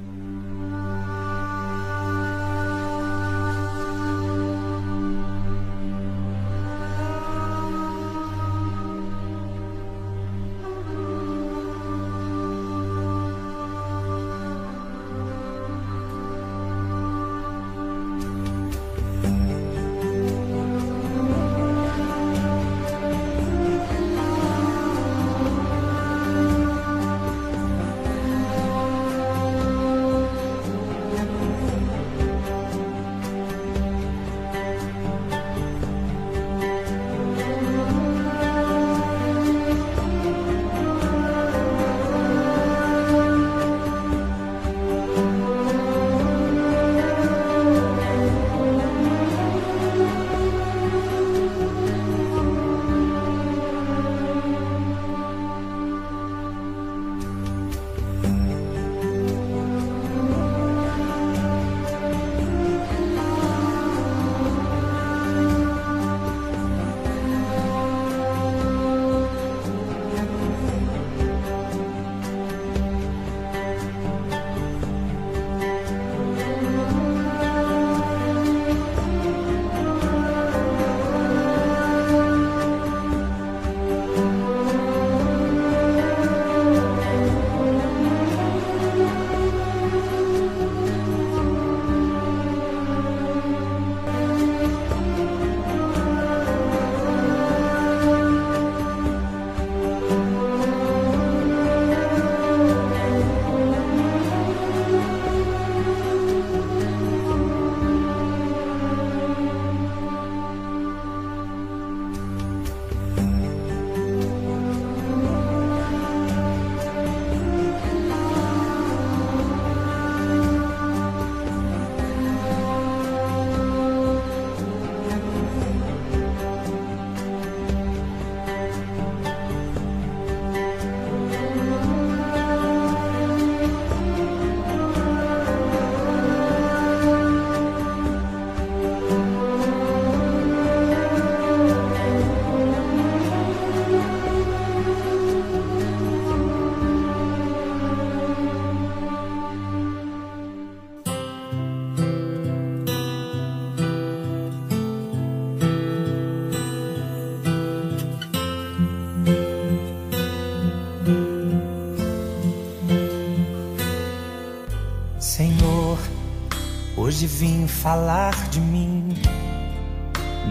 Hoje vim falar de mim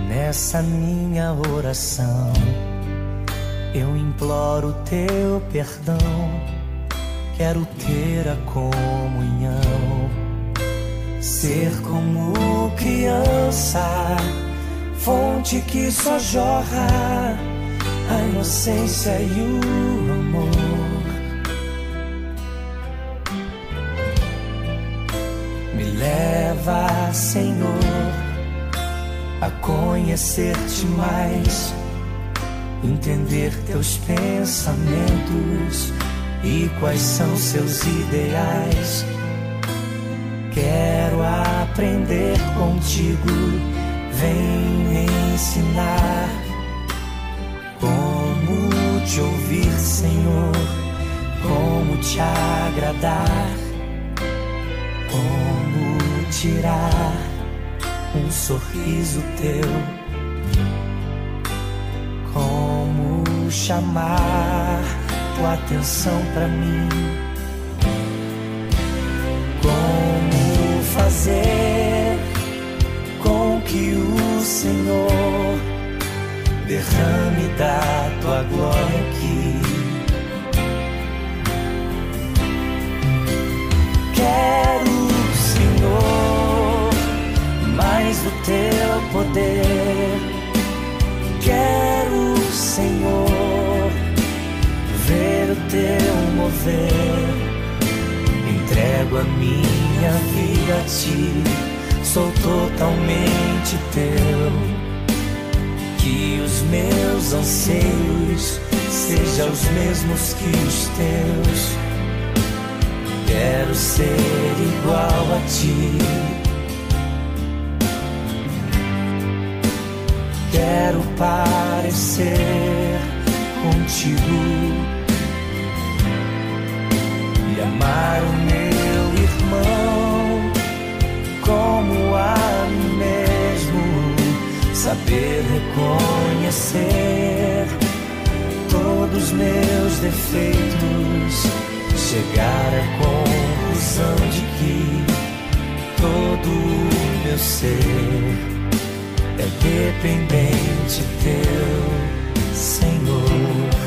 nessa minha oração. Eu imploro teu perdão, quero ter a comunhão, ser como criança, fonte que só jorra a inocência e o amor. Senhor, a conhecer-te mais, entender teus pensamentos e quais são seus ideais. Quero aprender contigo, vem me ensinar como te ouvir, Senhor, como te agradar como tirar um sorriso teu. Como chamar tua atenção para mim? Como fazer com que o Senhor derrame da tua glória poder. Quero, Senhor, ver o teu mover. Entrego a minha vida a ti, sou totalmente teu. Que os meus anseios sejam os mesmos que os teus. Quero ser igual a ti. Parecer contigo e amar o meu irmão como a mim mesmo. Saber reconhecer todos os meus defeitos chegar à conclusão de que todo o meu ser dependente teu, Senhor.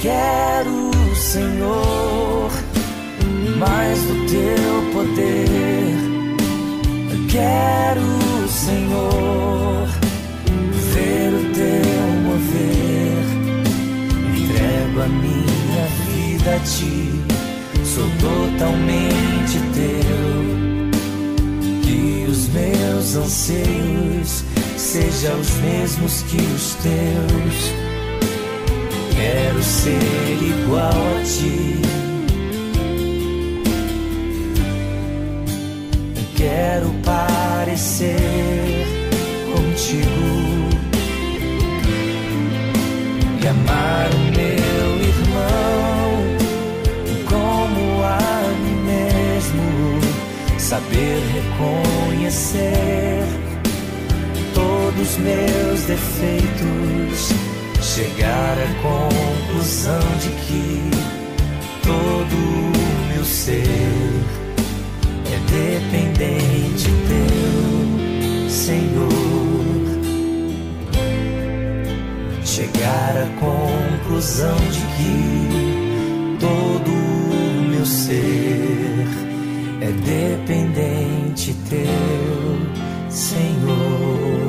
Quero, Senhor, mais do teu poder. Quero, Senhor, ver o teu mover. Entrego a minha vida a ti, sou totalmente teu. Que os meus anseios sejam os mesmos que os teus. Quero ser igual a ti. Quero parecer contigo e amar o meu irmão como a mim mesmo. Saber reconhecer todos os meus defeitos chegar à conclusão de que todo o meu ser é dependente teu, Senhor. Chegar à conclusão de que todo o meu ser é dependente teu, Senhor.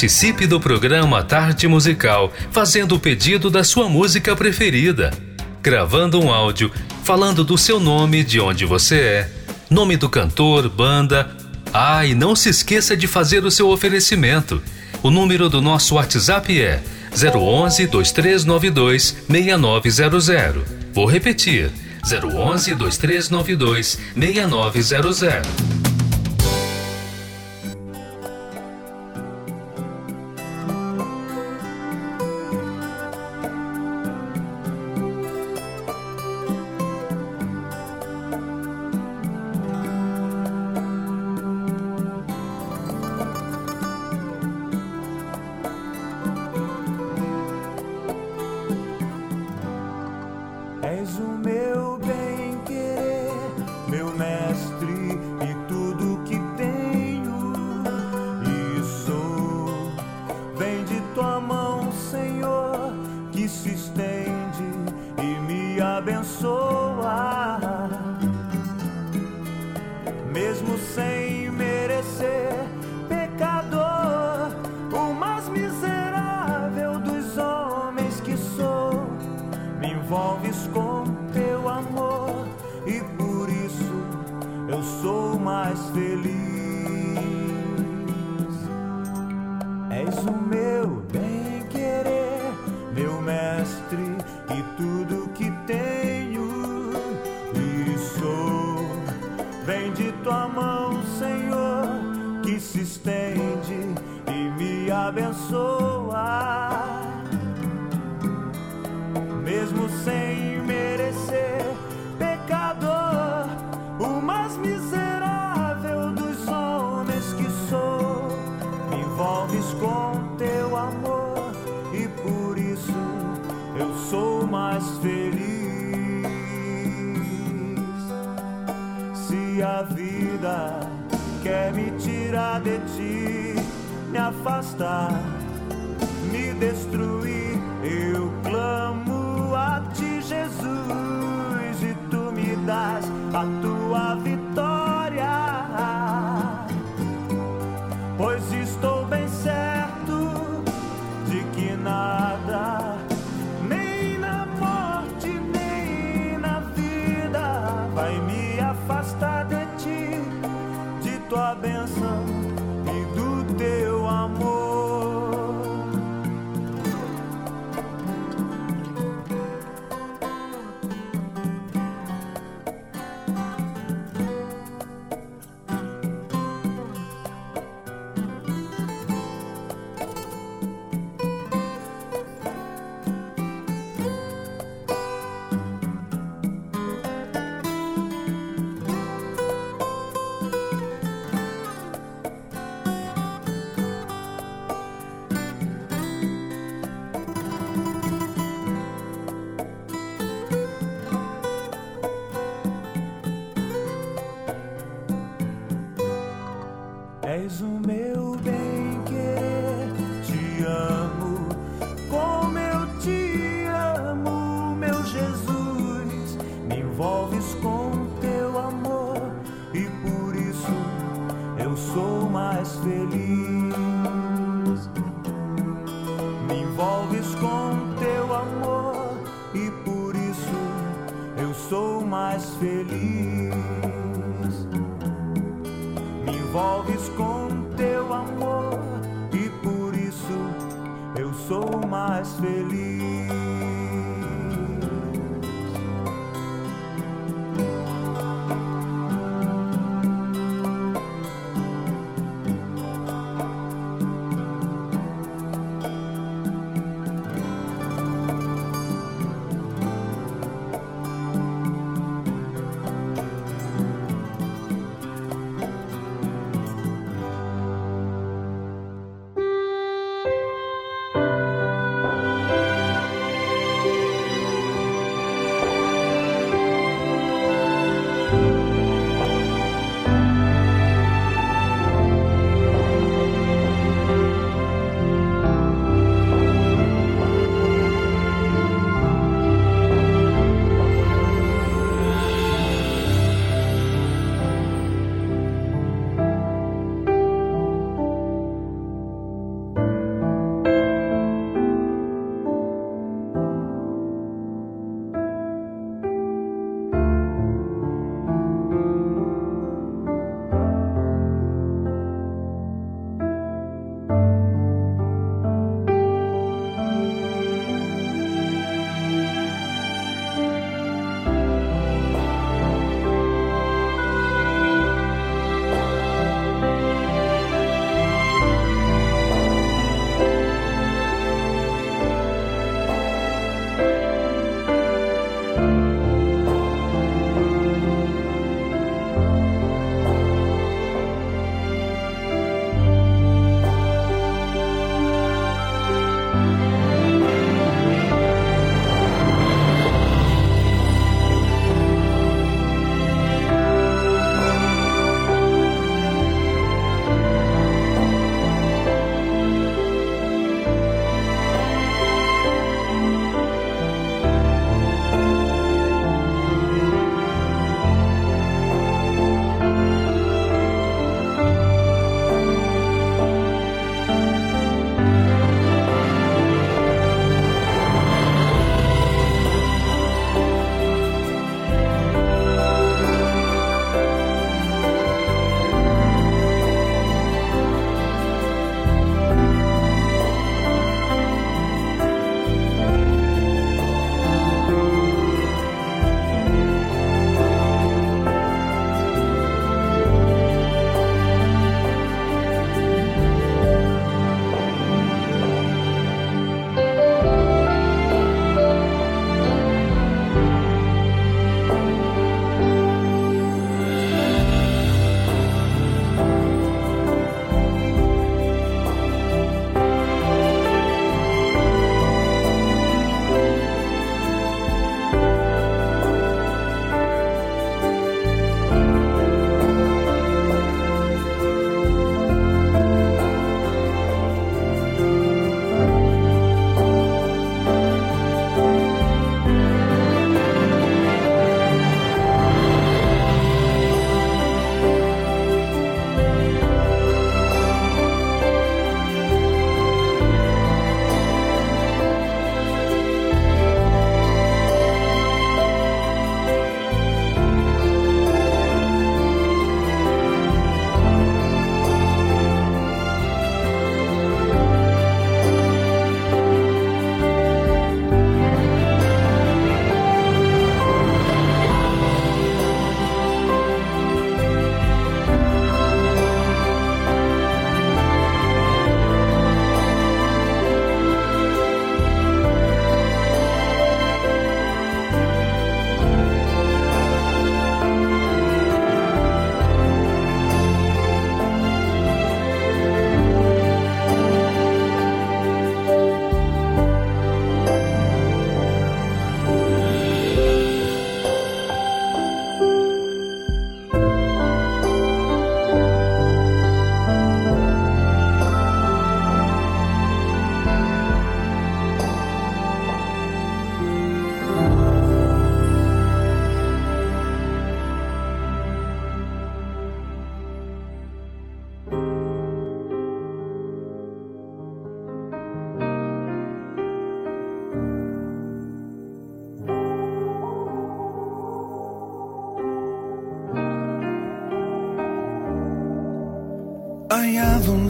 Participe do programa Tarde Musical, fazendo o pedido da sua música preferida, gravando um áudio falando do seu nome, de onde você é, nome do cantor, banda. Ah, e não se esqueça de fazer o seu oferecimento. O número do nosso WhatsApp é 011 2392 6900. Vou repetir: 011 2392 6900.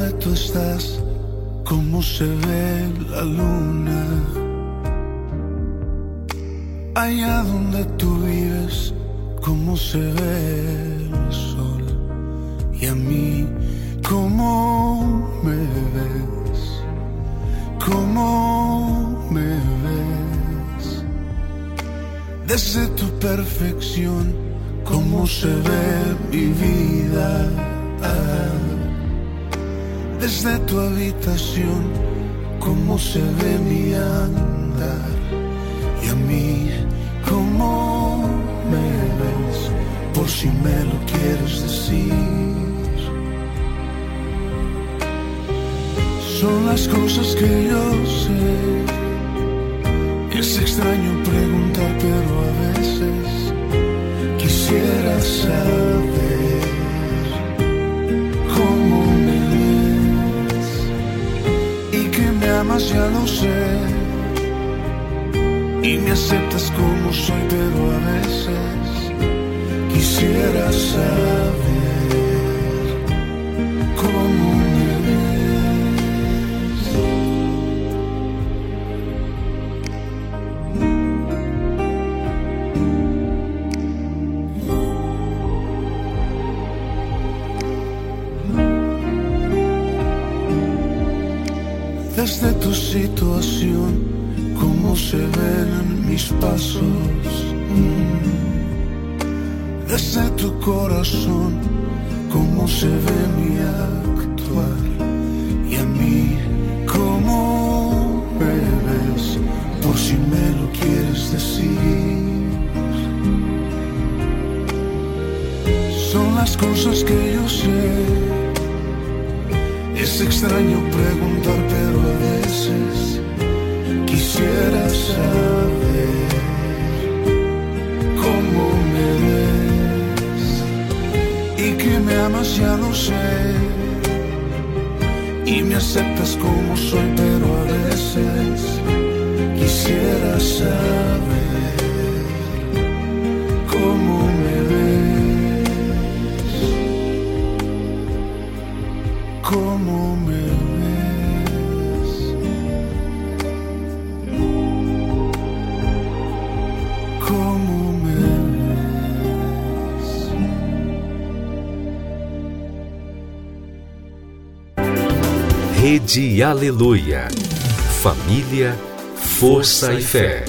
Donde tú estás, cómo se ve la luna. Allá donde tú vives, cómo se ve el sol. Y a mí, cómo me ves, cómo me ves. Desde tu perfección, cómo se ve mi vida. Desde tu habitación, cómo se ve mi andar. Y a mí, cómo me ves, por si me lo quieres decir. Son las cosas que yo sé. Es extraño preguntar, pero a veces quisiera saber ya lo sé. Y me aceptas como soy pero a veces quisiera saber corazón, cómo se ve mi actuar. Rede Aleluia. Família, força e fé.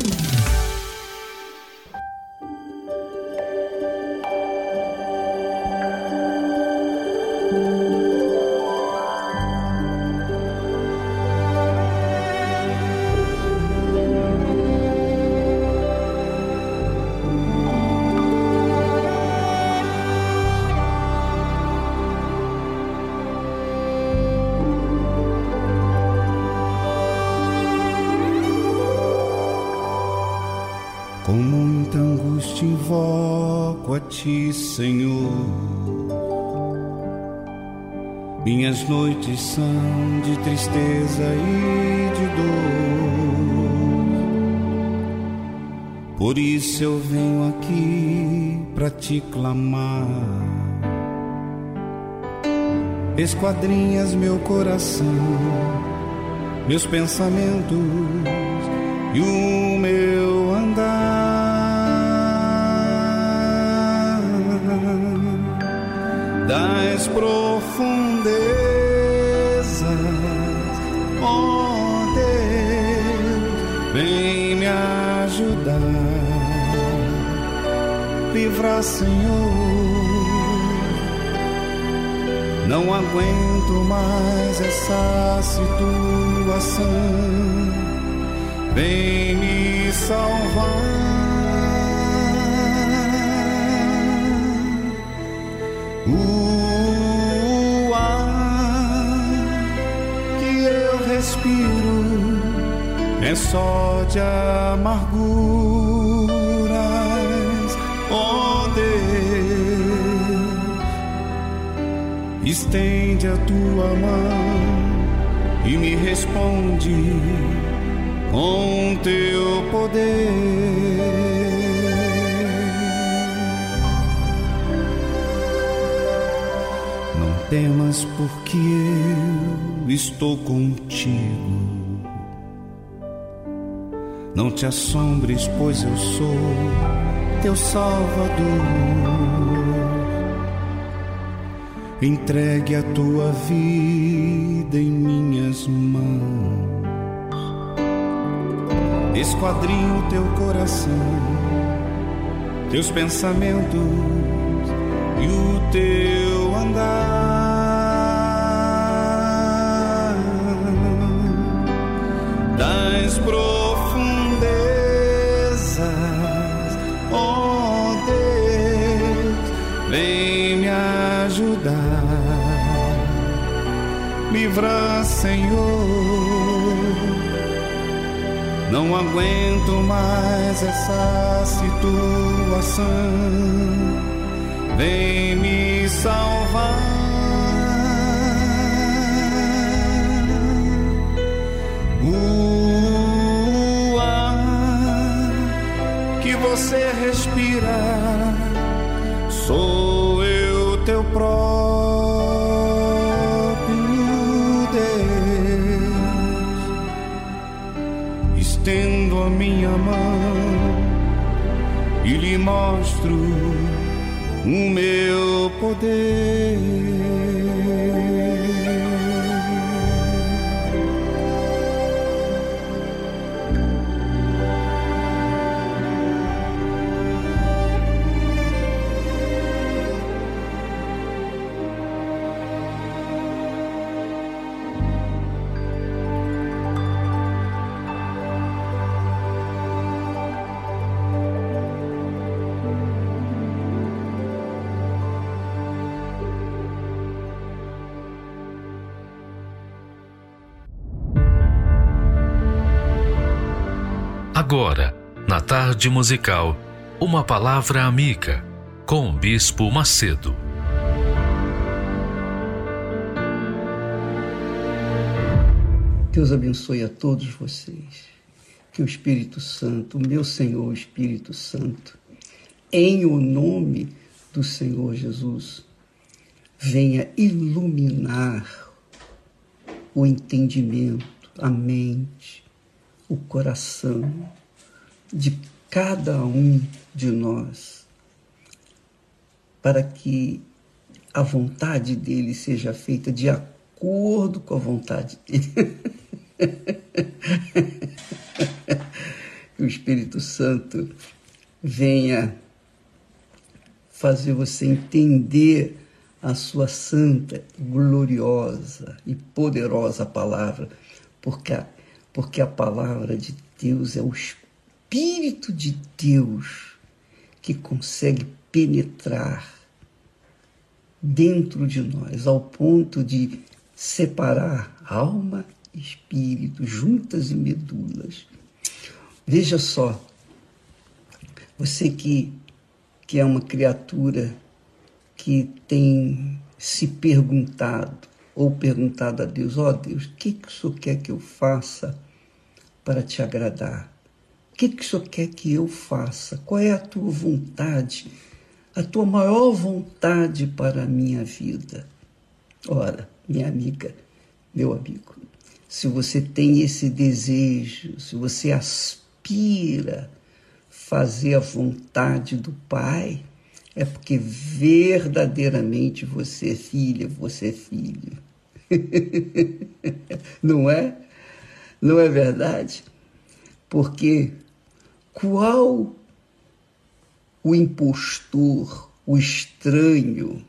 São de tristeza e de dor. Por isso eu venho aqui para te clamar. Esquadrinhas meu coração, meus pensamentos e o meu andar. Das profundezas, livrar, Senhor. Não aguento mais essa situação vem me salvar. O ar que eu respiro é só de amarguras, estende a tua mão e me responde com teu poder. Não temas, porque eu estou contigo. Não te assombres, pois eu sou teu Salvador. Entregue a tua vida em minhas mãos. Esquadrinho teu coração, teus pensamentos e o teu andar. Ajudar. Livra, Senhor. Não aguento mais essa situação. Vem me salvar. O ar que você respira, a minha mão e lhe mostro o meu poder. Tarde musical, uma palavra amiga com o Bispo Macedo. Deus abençoe a todos vocês. Que o Espírito Santo, meu Senhor Espírito Santo, em o nome do Senhor Jesus, venha iluminar o entendimento, a mente, o coração de cada um de nós, para que a vontade dele seja feita de acordo com a vontade dele. que o Espírito Santo venha fazer você entender a sua santa, gloriosa e poderosa palavra, porque a, porque a palavra de Deus é o Espírito de Deus que consegue penetrar dentro de nós ao ponto de separar alma e espírito, juntas e medulas. Veja só, você que, que é uma criatura que tem se perguntado ou perguntado a Deus: ó oh, Deus, o que, que o Senhor quer que eu faça para te agradar? Que, que o Senhor quer que eu faça? Qual é a tua vontade? A tua maior vontade para a minha vida? Ora, minha amiga, meu amigo, se você tem esse desejo, se você aspira fazer a vontade do Pai, é porque verdadeiramente você é filha, você é filho. Não é? Não é verdade? Porque qual o impostor, o estranho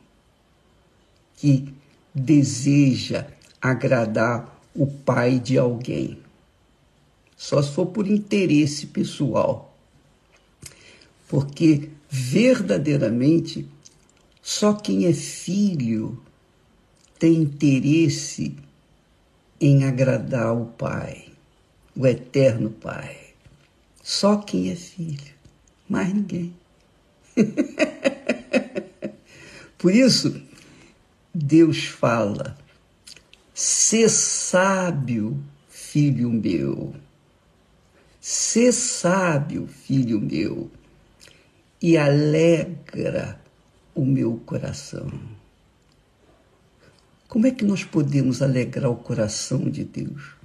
que deseja agradar o pai de alguém? Só se for por interesse pessoal. Porque verdadeiramente só quem é filho tem interesse em agradar o Pai, o eterno Pai. Só quem é filho, mais ninguém. Por isso, Deus fala: "Se sábio, filho meu. Se sábio, filho meu." e alegra o meu coração. Como é que nós podemos alegrar o coração de Deus?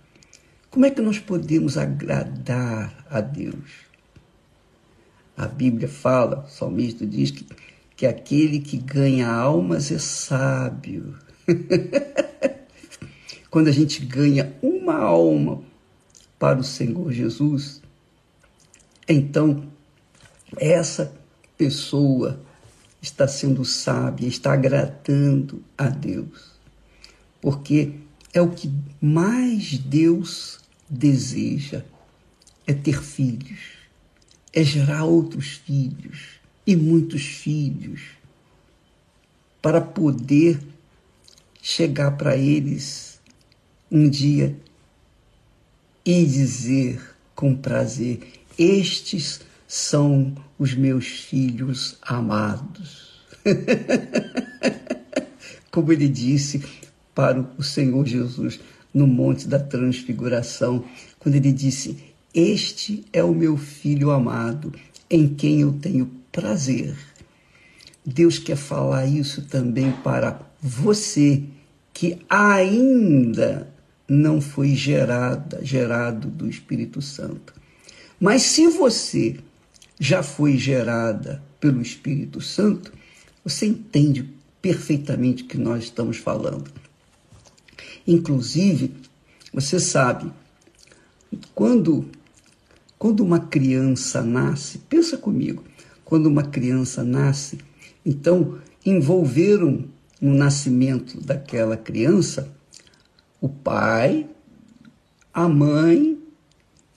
Como é que nós podemos agradar a Deus? A Bíblia fala, o salmista diz que, que aquele que ganha almas é sábio. Quando a gente ganha uma alma para o Senhor Jesus, então essa pessoa está sendo sábia, está agradando a Deus. Porque é o que mais Deus deseja, é ter filhos, é gerar outros filhos e muitos filhos, para poder chegar para eles um dia e dizer com prazer: Estes são os meus filhos amados. Como ele disse para o Senhor Jesus no Monte da Transfiguração, quando ele disse: Este é o meu filho amado, em quem eu tenho prazer. Deus quer falar isso também para você que ainda não foi gerada, gerado do Espírito Santo. Mas se você já foi gerada pelo Espírito Santo, você entende perfeitamente o que nós estamos falando. Inclusive, você sabe, quando, quando uma criança nasce, pensa comigo, quando uma criança nasce, então envolveram no nascimento daquela criança o pai, a mãe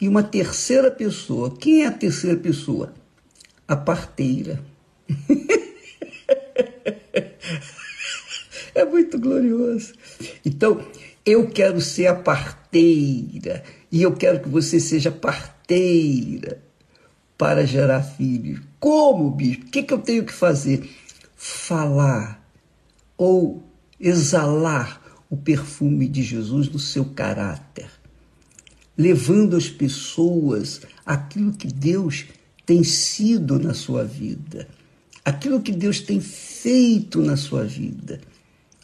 e uma terceira pessoa. Quem é a terceira pessoa? A parteira. é muito glorioso. Então, eu quero ser a parteira e eu quero que você seja parteira para gerar filhos. Como, bispo? O que, que eu tenho que fazer? Falar ou exalar o perfume de Jesus no seu caráter, levando as pessoas aquilo que Deus tem sido na sua vida, aquilo que Deus tem feito na sua vida.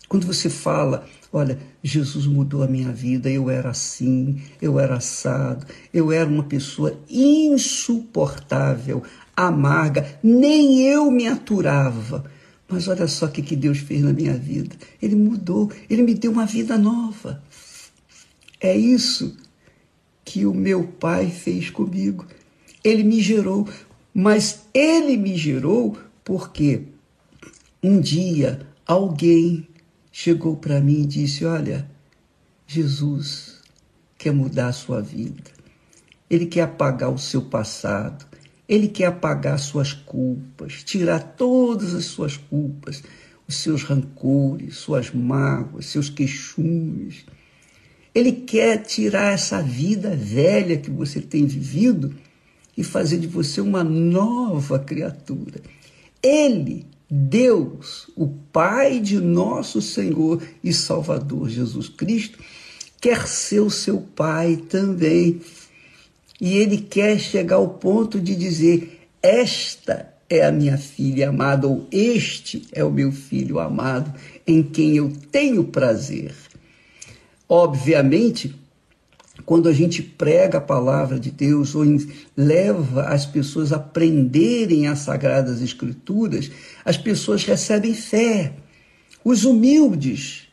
Quando você fala, olha, Jesus mudou a minha vida, eu era assim, eu era assado, eu era uma pessoa insuportável, amarga, nem eu me aturava. Mas olha só o que, Deus fez na minha vida. Ele mudou, ele me deu uma vida nova. É isso que o meu pai fez comigo. Ele me gerou, mas ele me gerou porque um dia alguém chegou para mim e disse: Olha, Jesus quer mudar a sua vida. Ele quer apagar o seu passado. Ele quer apagar suas culpas, tirar todas as suas culpas, os seus rancores, suas mágoas, seus queixumes. Ele quer tirar essa vida velha que você tem vivido e fazer de você uma nova criatura. Ele, Deus, o Pai de nosso Senhor e Salvador Jesus Cristo, quer ser o seu Pai também e ele quer chegar ao ponto de dizer: Esta é a minha filha amada, ou este é o meu filho amado, em quem eu tenho prazer. Obviamente, quando a gente prega a palavra de Deus ou leva as pessoas a aprenderem as sagradas escrituras, as pessoas recebem fé. Os humildes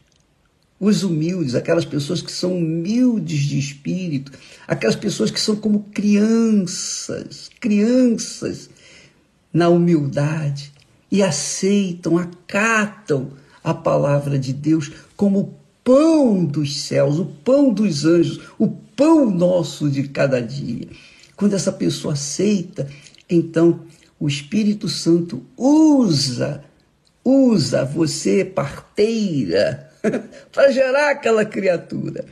os humildes, aquelas pessoas que são humildes de espírito, aquelas pessoas que são como crianças, crianças na humildade e aceitam, acatam a palavra de Deus como pão dos céus, o pão dos anjos, o pão nosso de cada dia. Quando essa pessoa aceita, então o Espírito Santo usa, usa você, parteira, para gerar aquela criatura.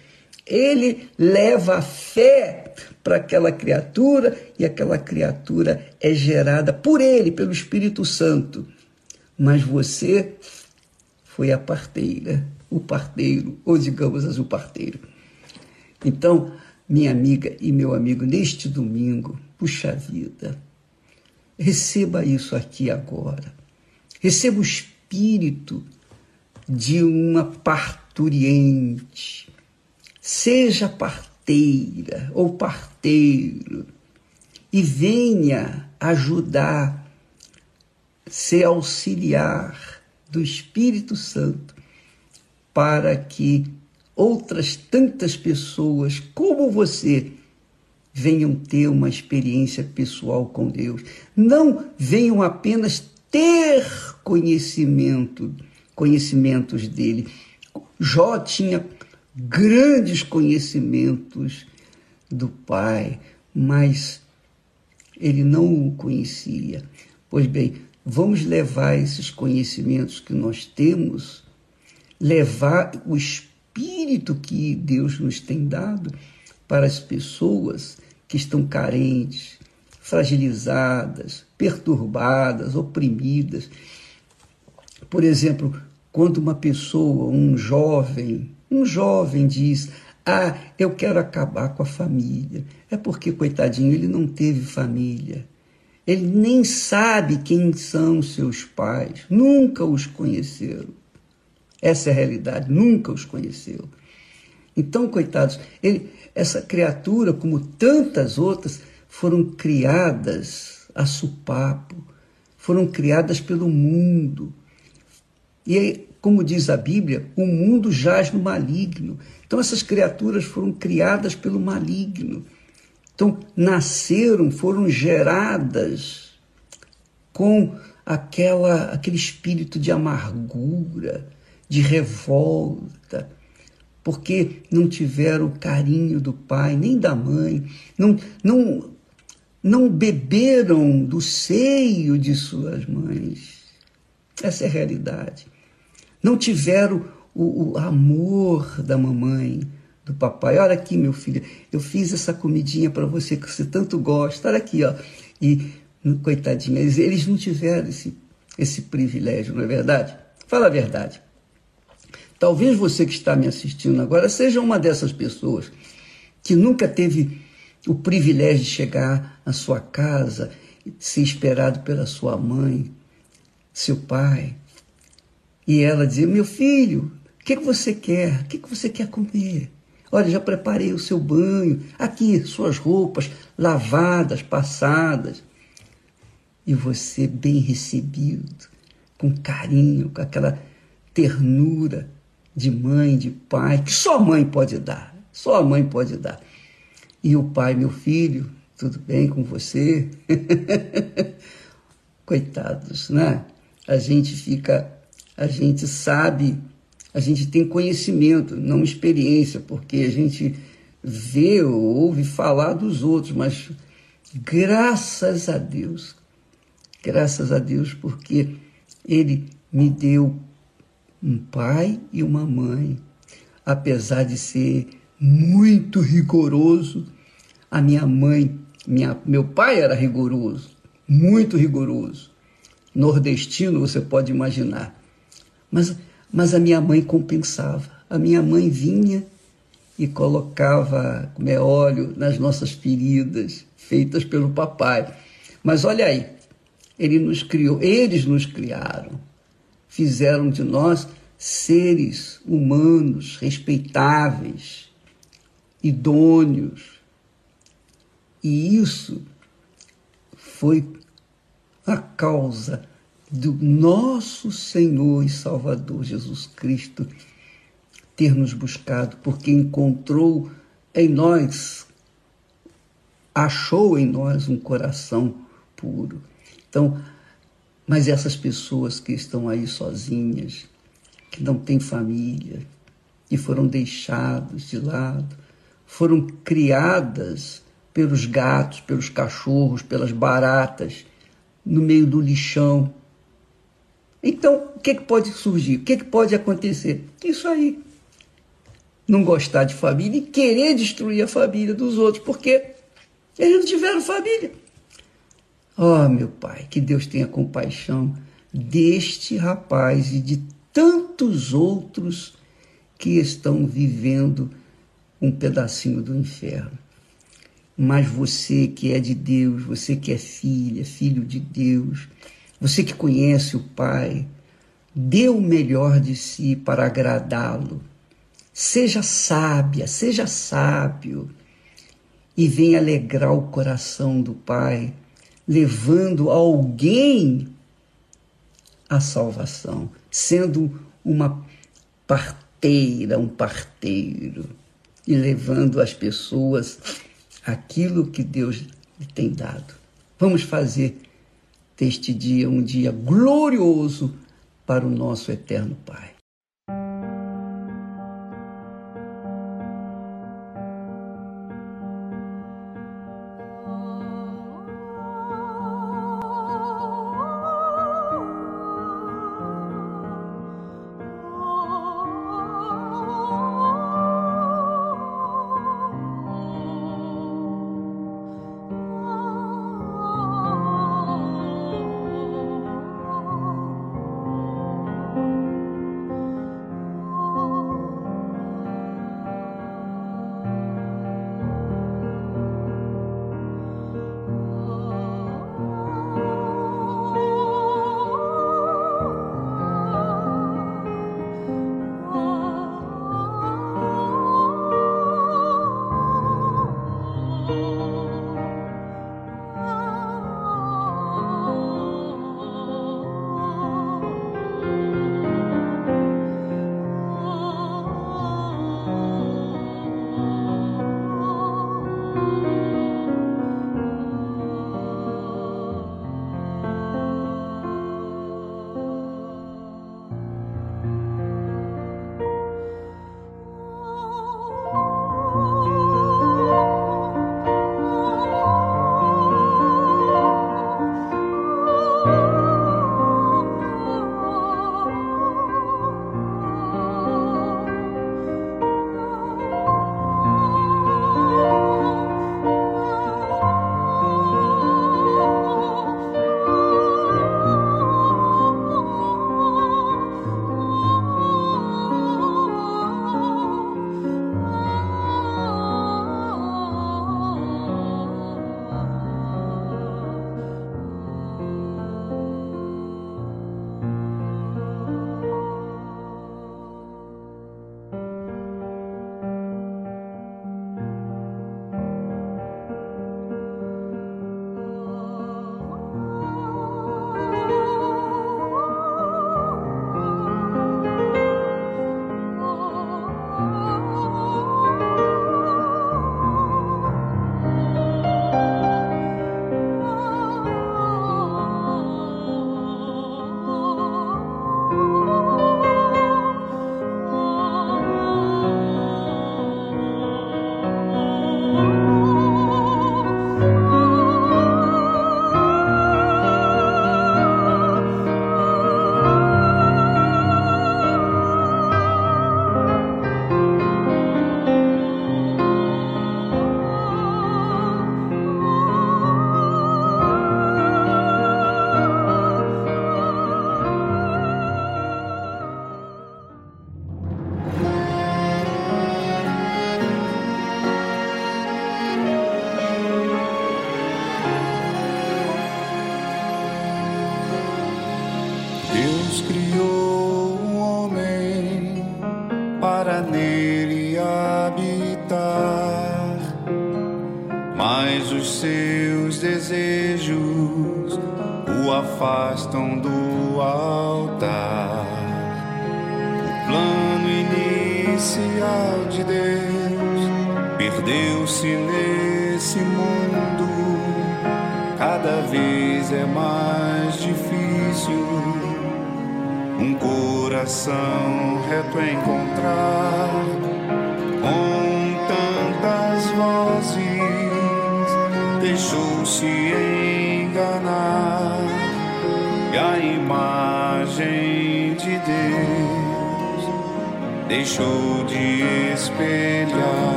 Ele leva a fé para aquela criatura e aquela criatura é gerada por ele, pelo Espírito Santo. Mas você foi a parteira, o parteiro, ou digamos o parteiro. Então, minha amiga e meu amigo, neste domingo, puxa vida, receba isso aqui agora. Receba o Espírito de uma parturiente. Seja parteira ou parteiro e venha ajudar, ser auxiliar do Espírito Santo para que outras tantas pessoas como você venham ter uma experiência pessoal com Deus. Não venham apenas ter conhecimento, conhecimentos dele. Jó tinha grandes conhecimentos do Pai, mas ele não o conhecia. Pois bem, vamos levar esses conhecimentos que nós temos, levar o espírito que Deus nos tem dado para as pessoas que estão carentes, fragilizadas, perturbadas, oprimidas. Por exemplo, quando uma pessoa, um jovem, um jovem diz: Ah, eu quero acabar com a família. É porque, coitadinho, ele não teve família. Ele nem sabe quem são seus pais, nunca os conheceram. Essa é a realidade, nunca os conheceu. Então, coitados, ele, essa criatura, como tantas outras, foram criadas a supapo, foram criadas pelo mundo. E, como diz a Bíblia, o mundo jaz no maligno. Então, essas criaturas foram criadas pelo maligno. Então, nasceram, foram geradas com aquela, aquele espírito de amargura, de revolta, porque não tiveram o carinho do pai nem da mãe, não, não, não beberam do seio de suas mães. Essa é a realidade. Não tiveram o, o amor da mamãe, do papai. Olha aqui, meu filho, eu fiz essa comidinha para você que você tanto gosta. Olha aqui, ó. E, coitadinha, eles, eles não tiveram esse, esse privilégio, não é verdade? Fala a verdade. Talvez você que está me assistindo agora seja uma dessas pessoas que nunca teve o privilégio de chegar à sua casa, ser esperado pela sua mãe, seu pai, e ela dizer: Meu filho, o que, que você quer? O que, que você quer comer? Olha, já preparei o seu banho, aqui, suas roupas lavadas, passadas. E você bem recebido, com carinho, com aquela ternura de mãe, de pai, que só a mãe pode dar, só a mãe pode dar. E o pai, meu filho, tudo bem com você? Coitados, né? A gente fica, a gente sabe, a gente tem conhecimento, não experiência, porque a gente vê ou ouve falar dos outros, mas graças a Deus, graças a Deus, porque Ele me deu um pai e uma mãe, apesar de ser muito rigoroso, a minha mãe, minha, meu pai era rigoroso, muito rigoroso. Nordestino, você pode imaginar. Mas, mas a minha mãe compensava. A minha mãe vinha e colocava é, óleo nas nossas feridas, feitas pelo papai. Mas olha aí, ele nos criou, eles nos criaram fizeram de nós seres humanos respeitáveis, idôneos. E isso foi a causa do nosso Senhor e Salvador Jesus Cristo ter nos buscado, porque encontrou em nós, achou em nós um coração puro. Então, mas essas pessoas que estão aí sozinhas, que não têm família, e foram deixados de lado, foram criadas pelos gatos, pelos cachorros, pelas baratas, no meio do lixão. Então, o que, que pode surgir? O que, que pode acontecer? Isso aí. Não gostar de família e querer destruir a família dos outros, porque eles não tiveram família. Oh, meu Pai, que Deus tenha compaixão deste rapaz e de tantos outros que estão vivendo um pedacinho do inferno. Mas você que é de Deus, você que é filha, filho de Deus, você que conhece o Pai, dê o melhor de si para agradá-lo. Seja sábia, seja sábio e venha alegrar o coração do Pai levando alguém à salvação, sendo uma parteira, um parteiro, e levando as pessoas aquilo que Deus lhe tem dado. Vamos fazer deste dia um dia glorioso para o nosso eterno Pai.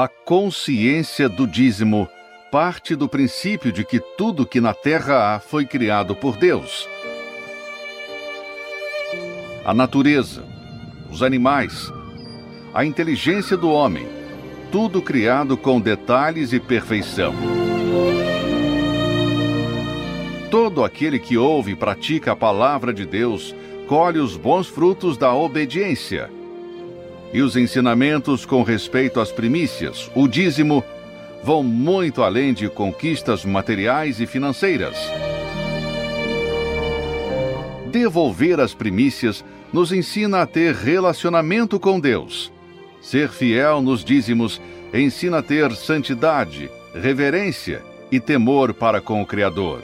A consciência do dízimo parte do princípio de que tudo que na terra há foi criado por Deus. A natureza, os animais, a inteligência do homem, tudo criado com detalhes e perfeição. Todo aquele que ouve e pratica a palavra de Deus colhe os bons frutos da obediência. E os ensinamentos com respeito às primícias, o dízimo, vão muito além de conquistas materiais e financeiras. Devolver as primícias nos ensina a ter relacionamento com Deus. Ser fiel nos dízimos ensina a ter santidade, reverência e temor para com o Criador.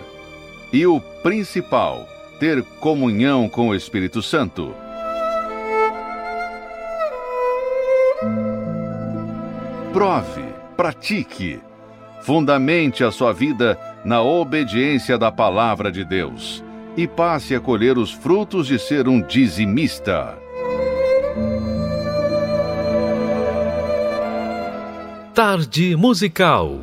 E o principal, ter comunhão com o Espírito Santo. Prove, pratique, fundamente a sua vida na obediência da palavra de Deus e passe a colher os frutos de ser um dizimista. Tarde musical.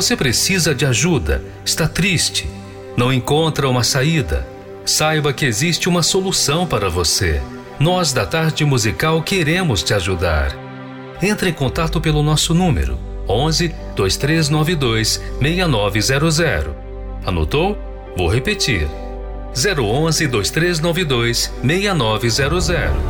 Você precisa de ajuda, está triste, não encontra uma saída. Saiba que existe uma solução para você. Nós da Tarde Musical queremos te ajudar. Entre em contato pelo nosso número 11 2392 6900. Anotou? Vou repetir. 011 2392 6900.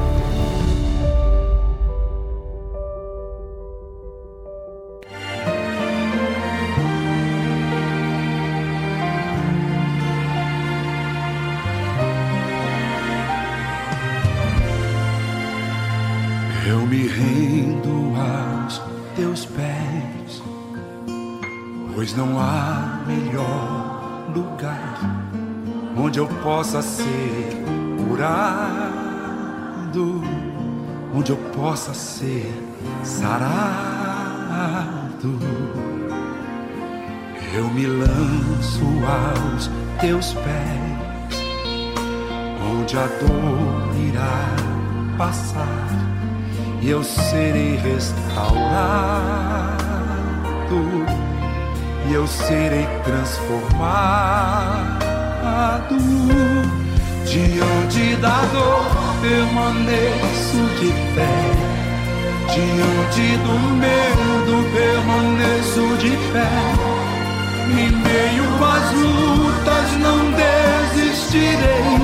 passar e eu serei restaurado e eu serei transformado. Diante da dor permaneço de pé. Diante do medo permaneço de pé. Em meio às lutas não desistirei.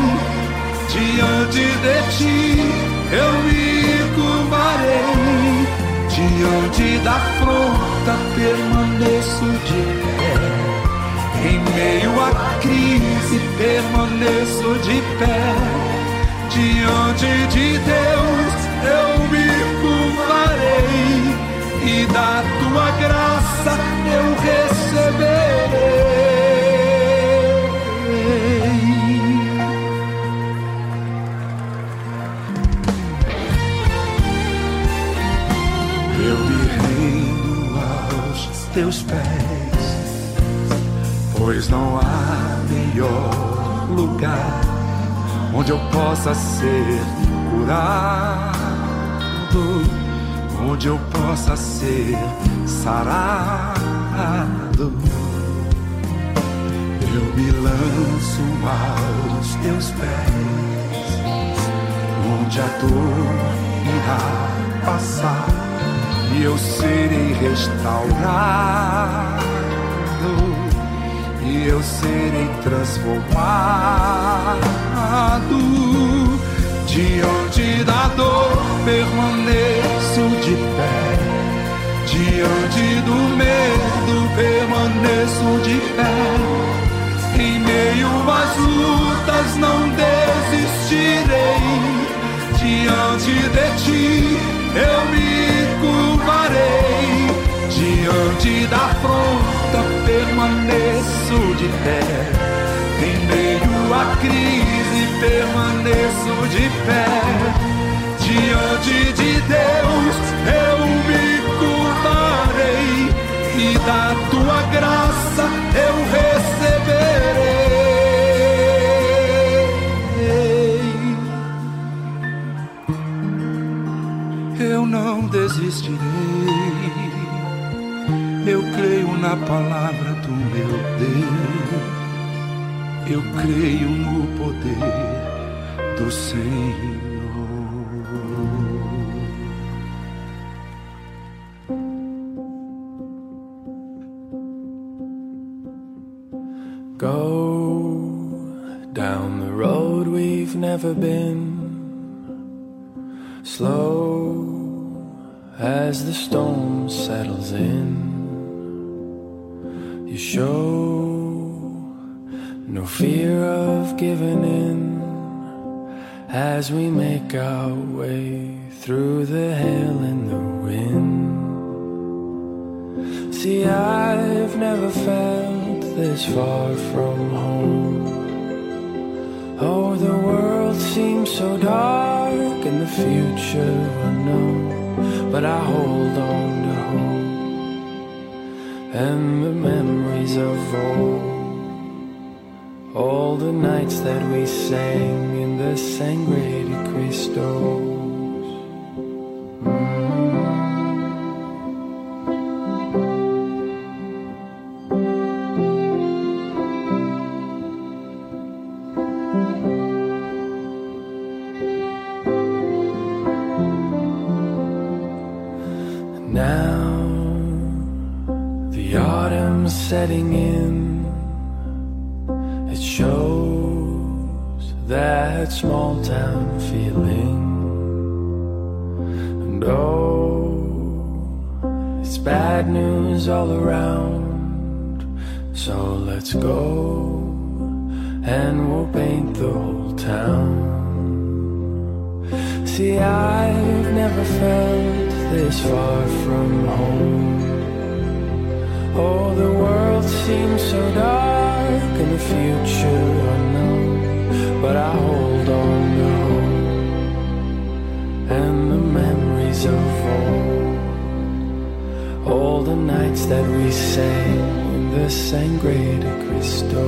Diante de ti eu me curvarei diante da afronta, permaneço de pé. Em meio à crise, permaneço de pé. Diante de Deus, eu me curvarei e da tua graça eu receberei. Pois não há melhor lugar onde eu possa ser curado, onde eu possa ser sarado. Eu me lanço aos teus pés, onde a dor irá passar e eu serei restaurado e eu serei transformado. Diante da dor permaneço de pé, diante do medo permaneço de pé. Permaneço de pé. Diante de Deus eu me curvarei. E da tua graça eu receberei. Eu não desistirei. Eu creio na palavra do meu Deus. Eu creio no poder do Senhor. Go down the road we've never been. Slow as the storm settles in. You show fear of giving in as we make our way through the hail and the wind. See, I've never felt this far from home. Oh, the world seems so dark and the future unknown. But I hold on to hope and the memories of old. All the nights that we sang in the Sangre de Cristo. This far from home. Oh, the world seems so dark and the future unknown. But I hold on to hope and the memories of old. All the nights that we sang in the Sangre de Cristo.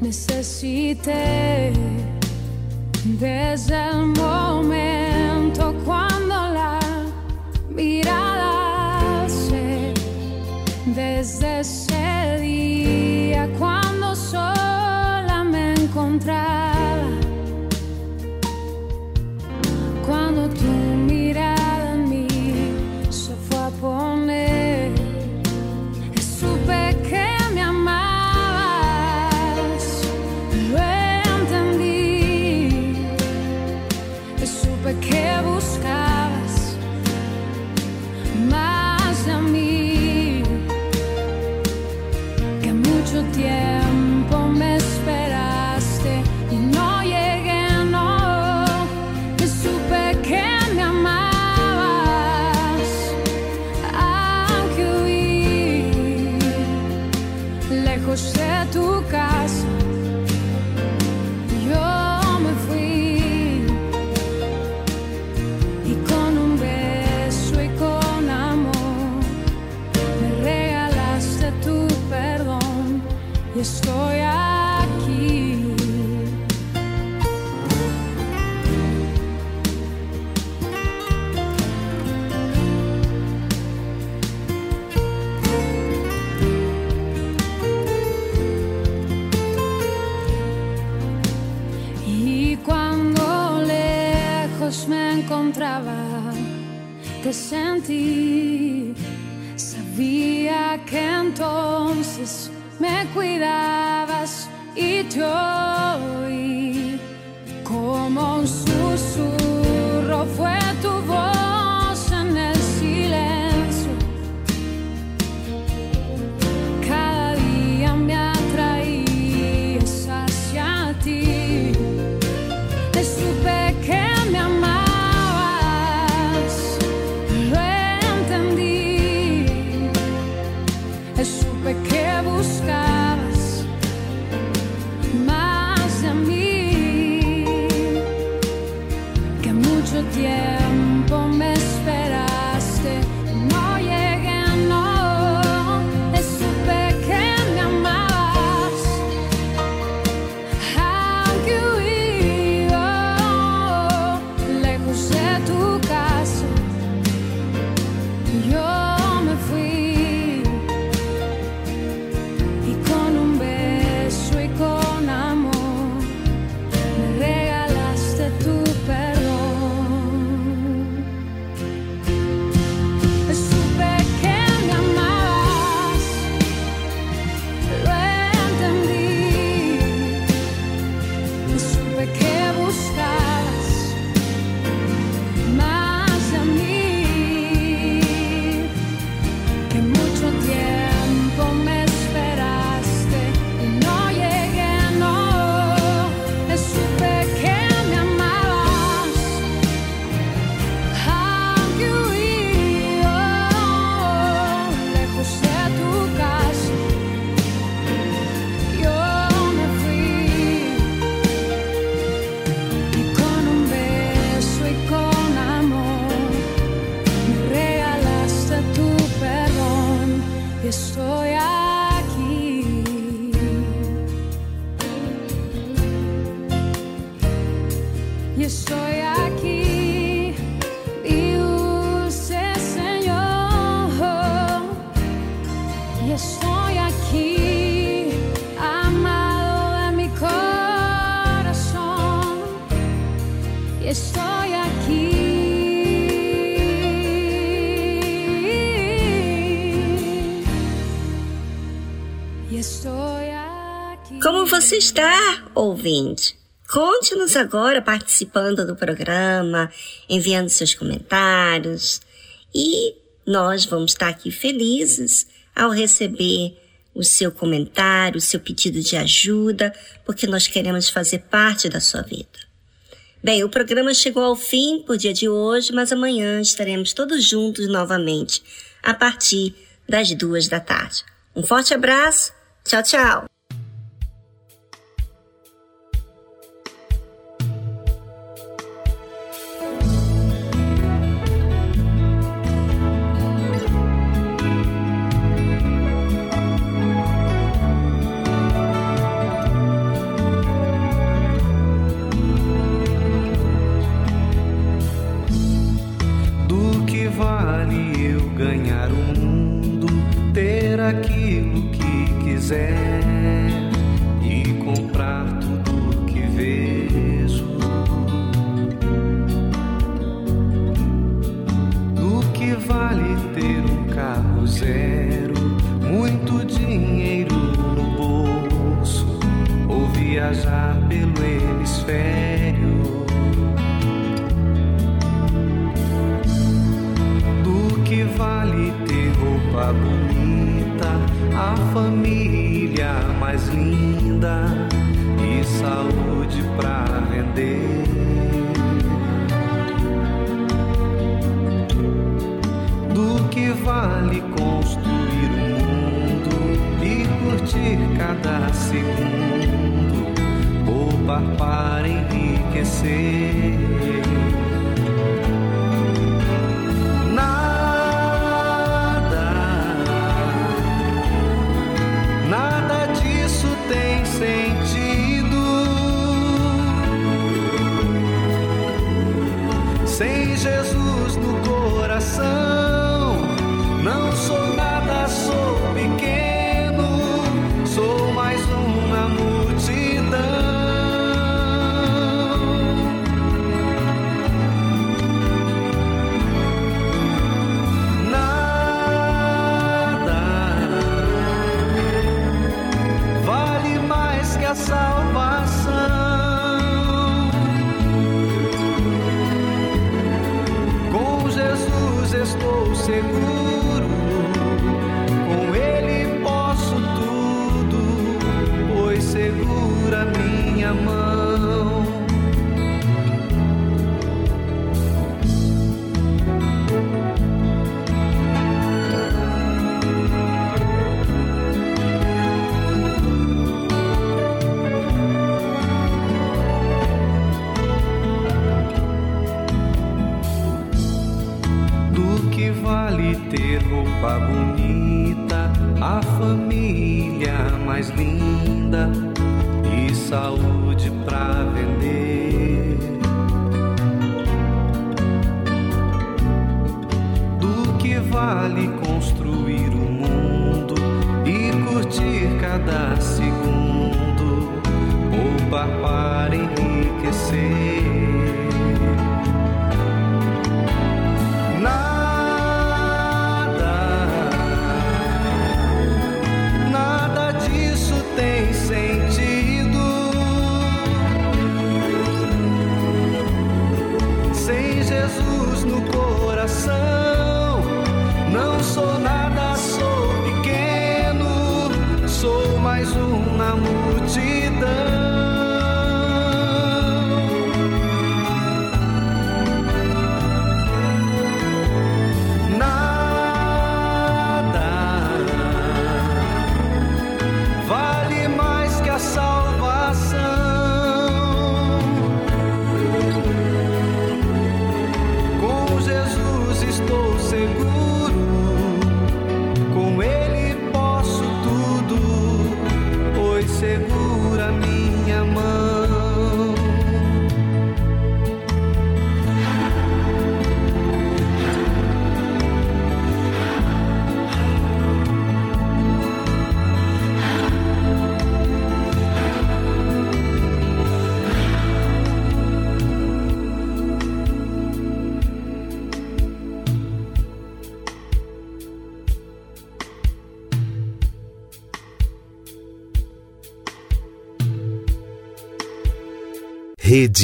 necesité desde el momento cuando la mirada se desde ese día cuando sola me encontré sentí. Sabía que entonces me cuidabas y yo. você está, ouvinte? Conte-nos agora participando do programa, enviando seus comentários e nós vamos estar aqui felizes ao receber o seu comentário, o seu pedido de ajuda, porque nós queremos fazer parte da sua vida. Bem, o programa chegou ao fim por dia de hoje, mas amanhã estaremos todos juntos novamente a partir das duas da tarde. Um forte abraço, tchau, tchau!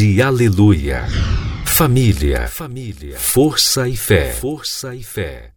Rede Aleluia. Família, família, força e fé, força e fé.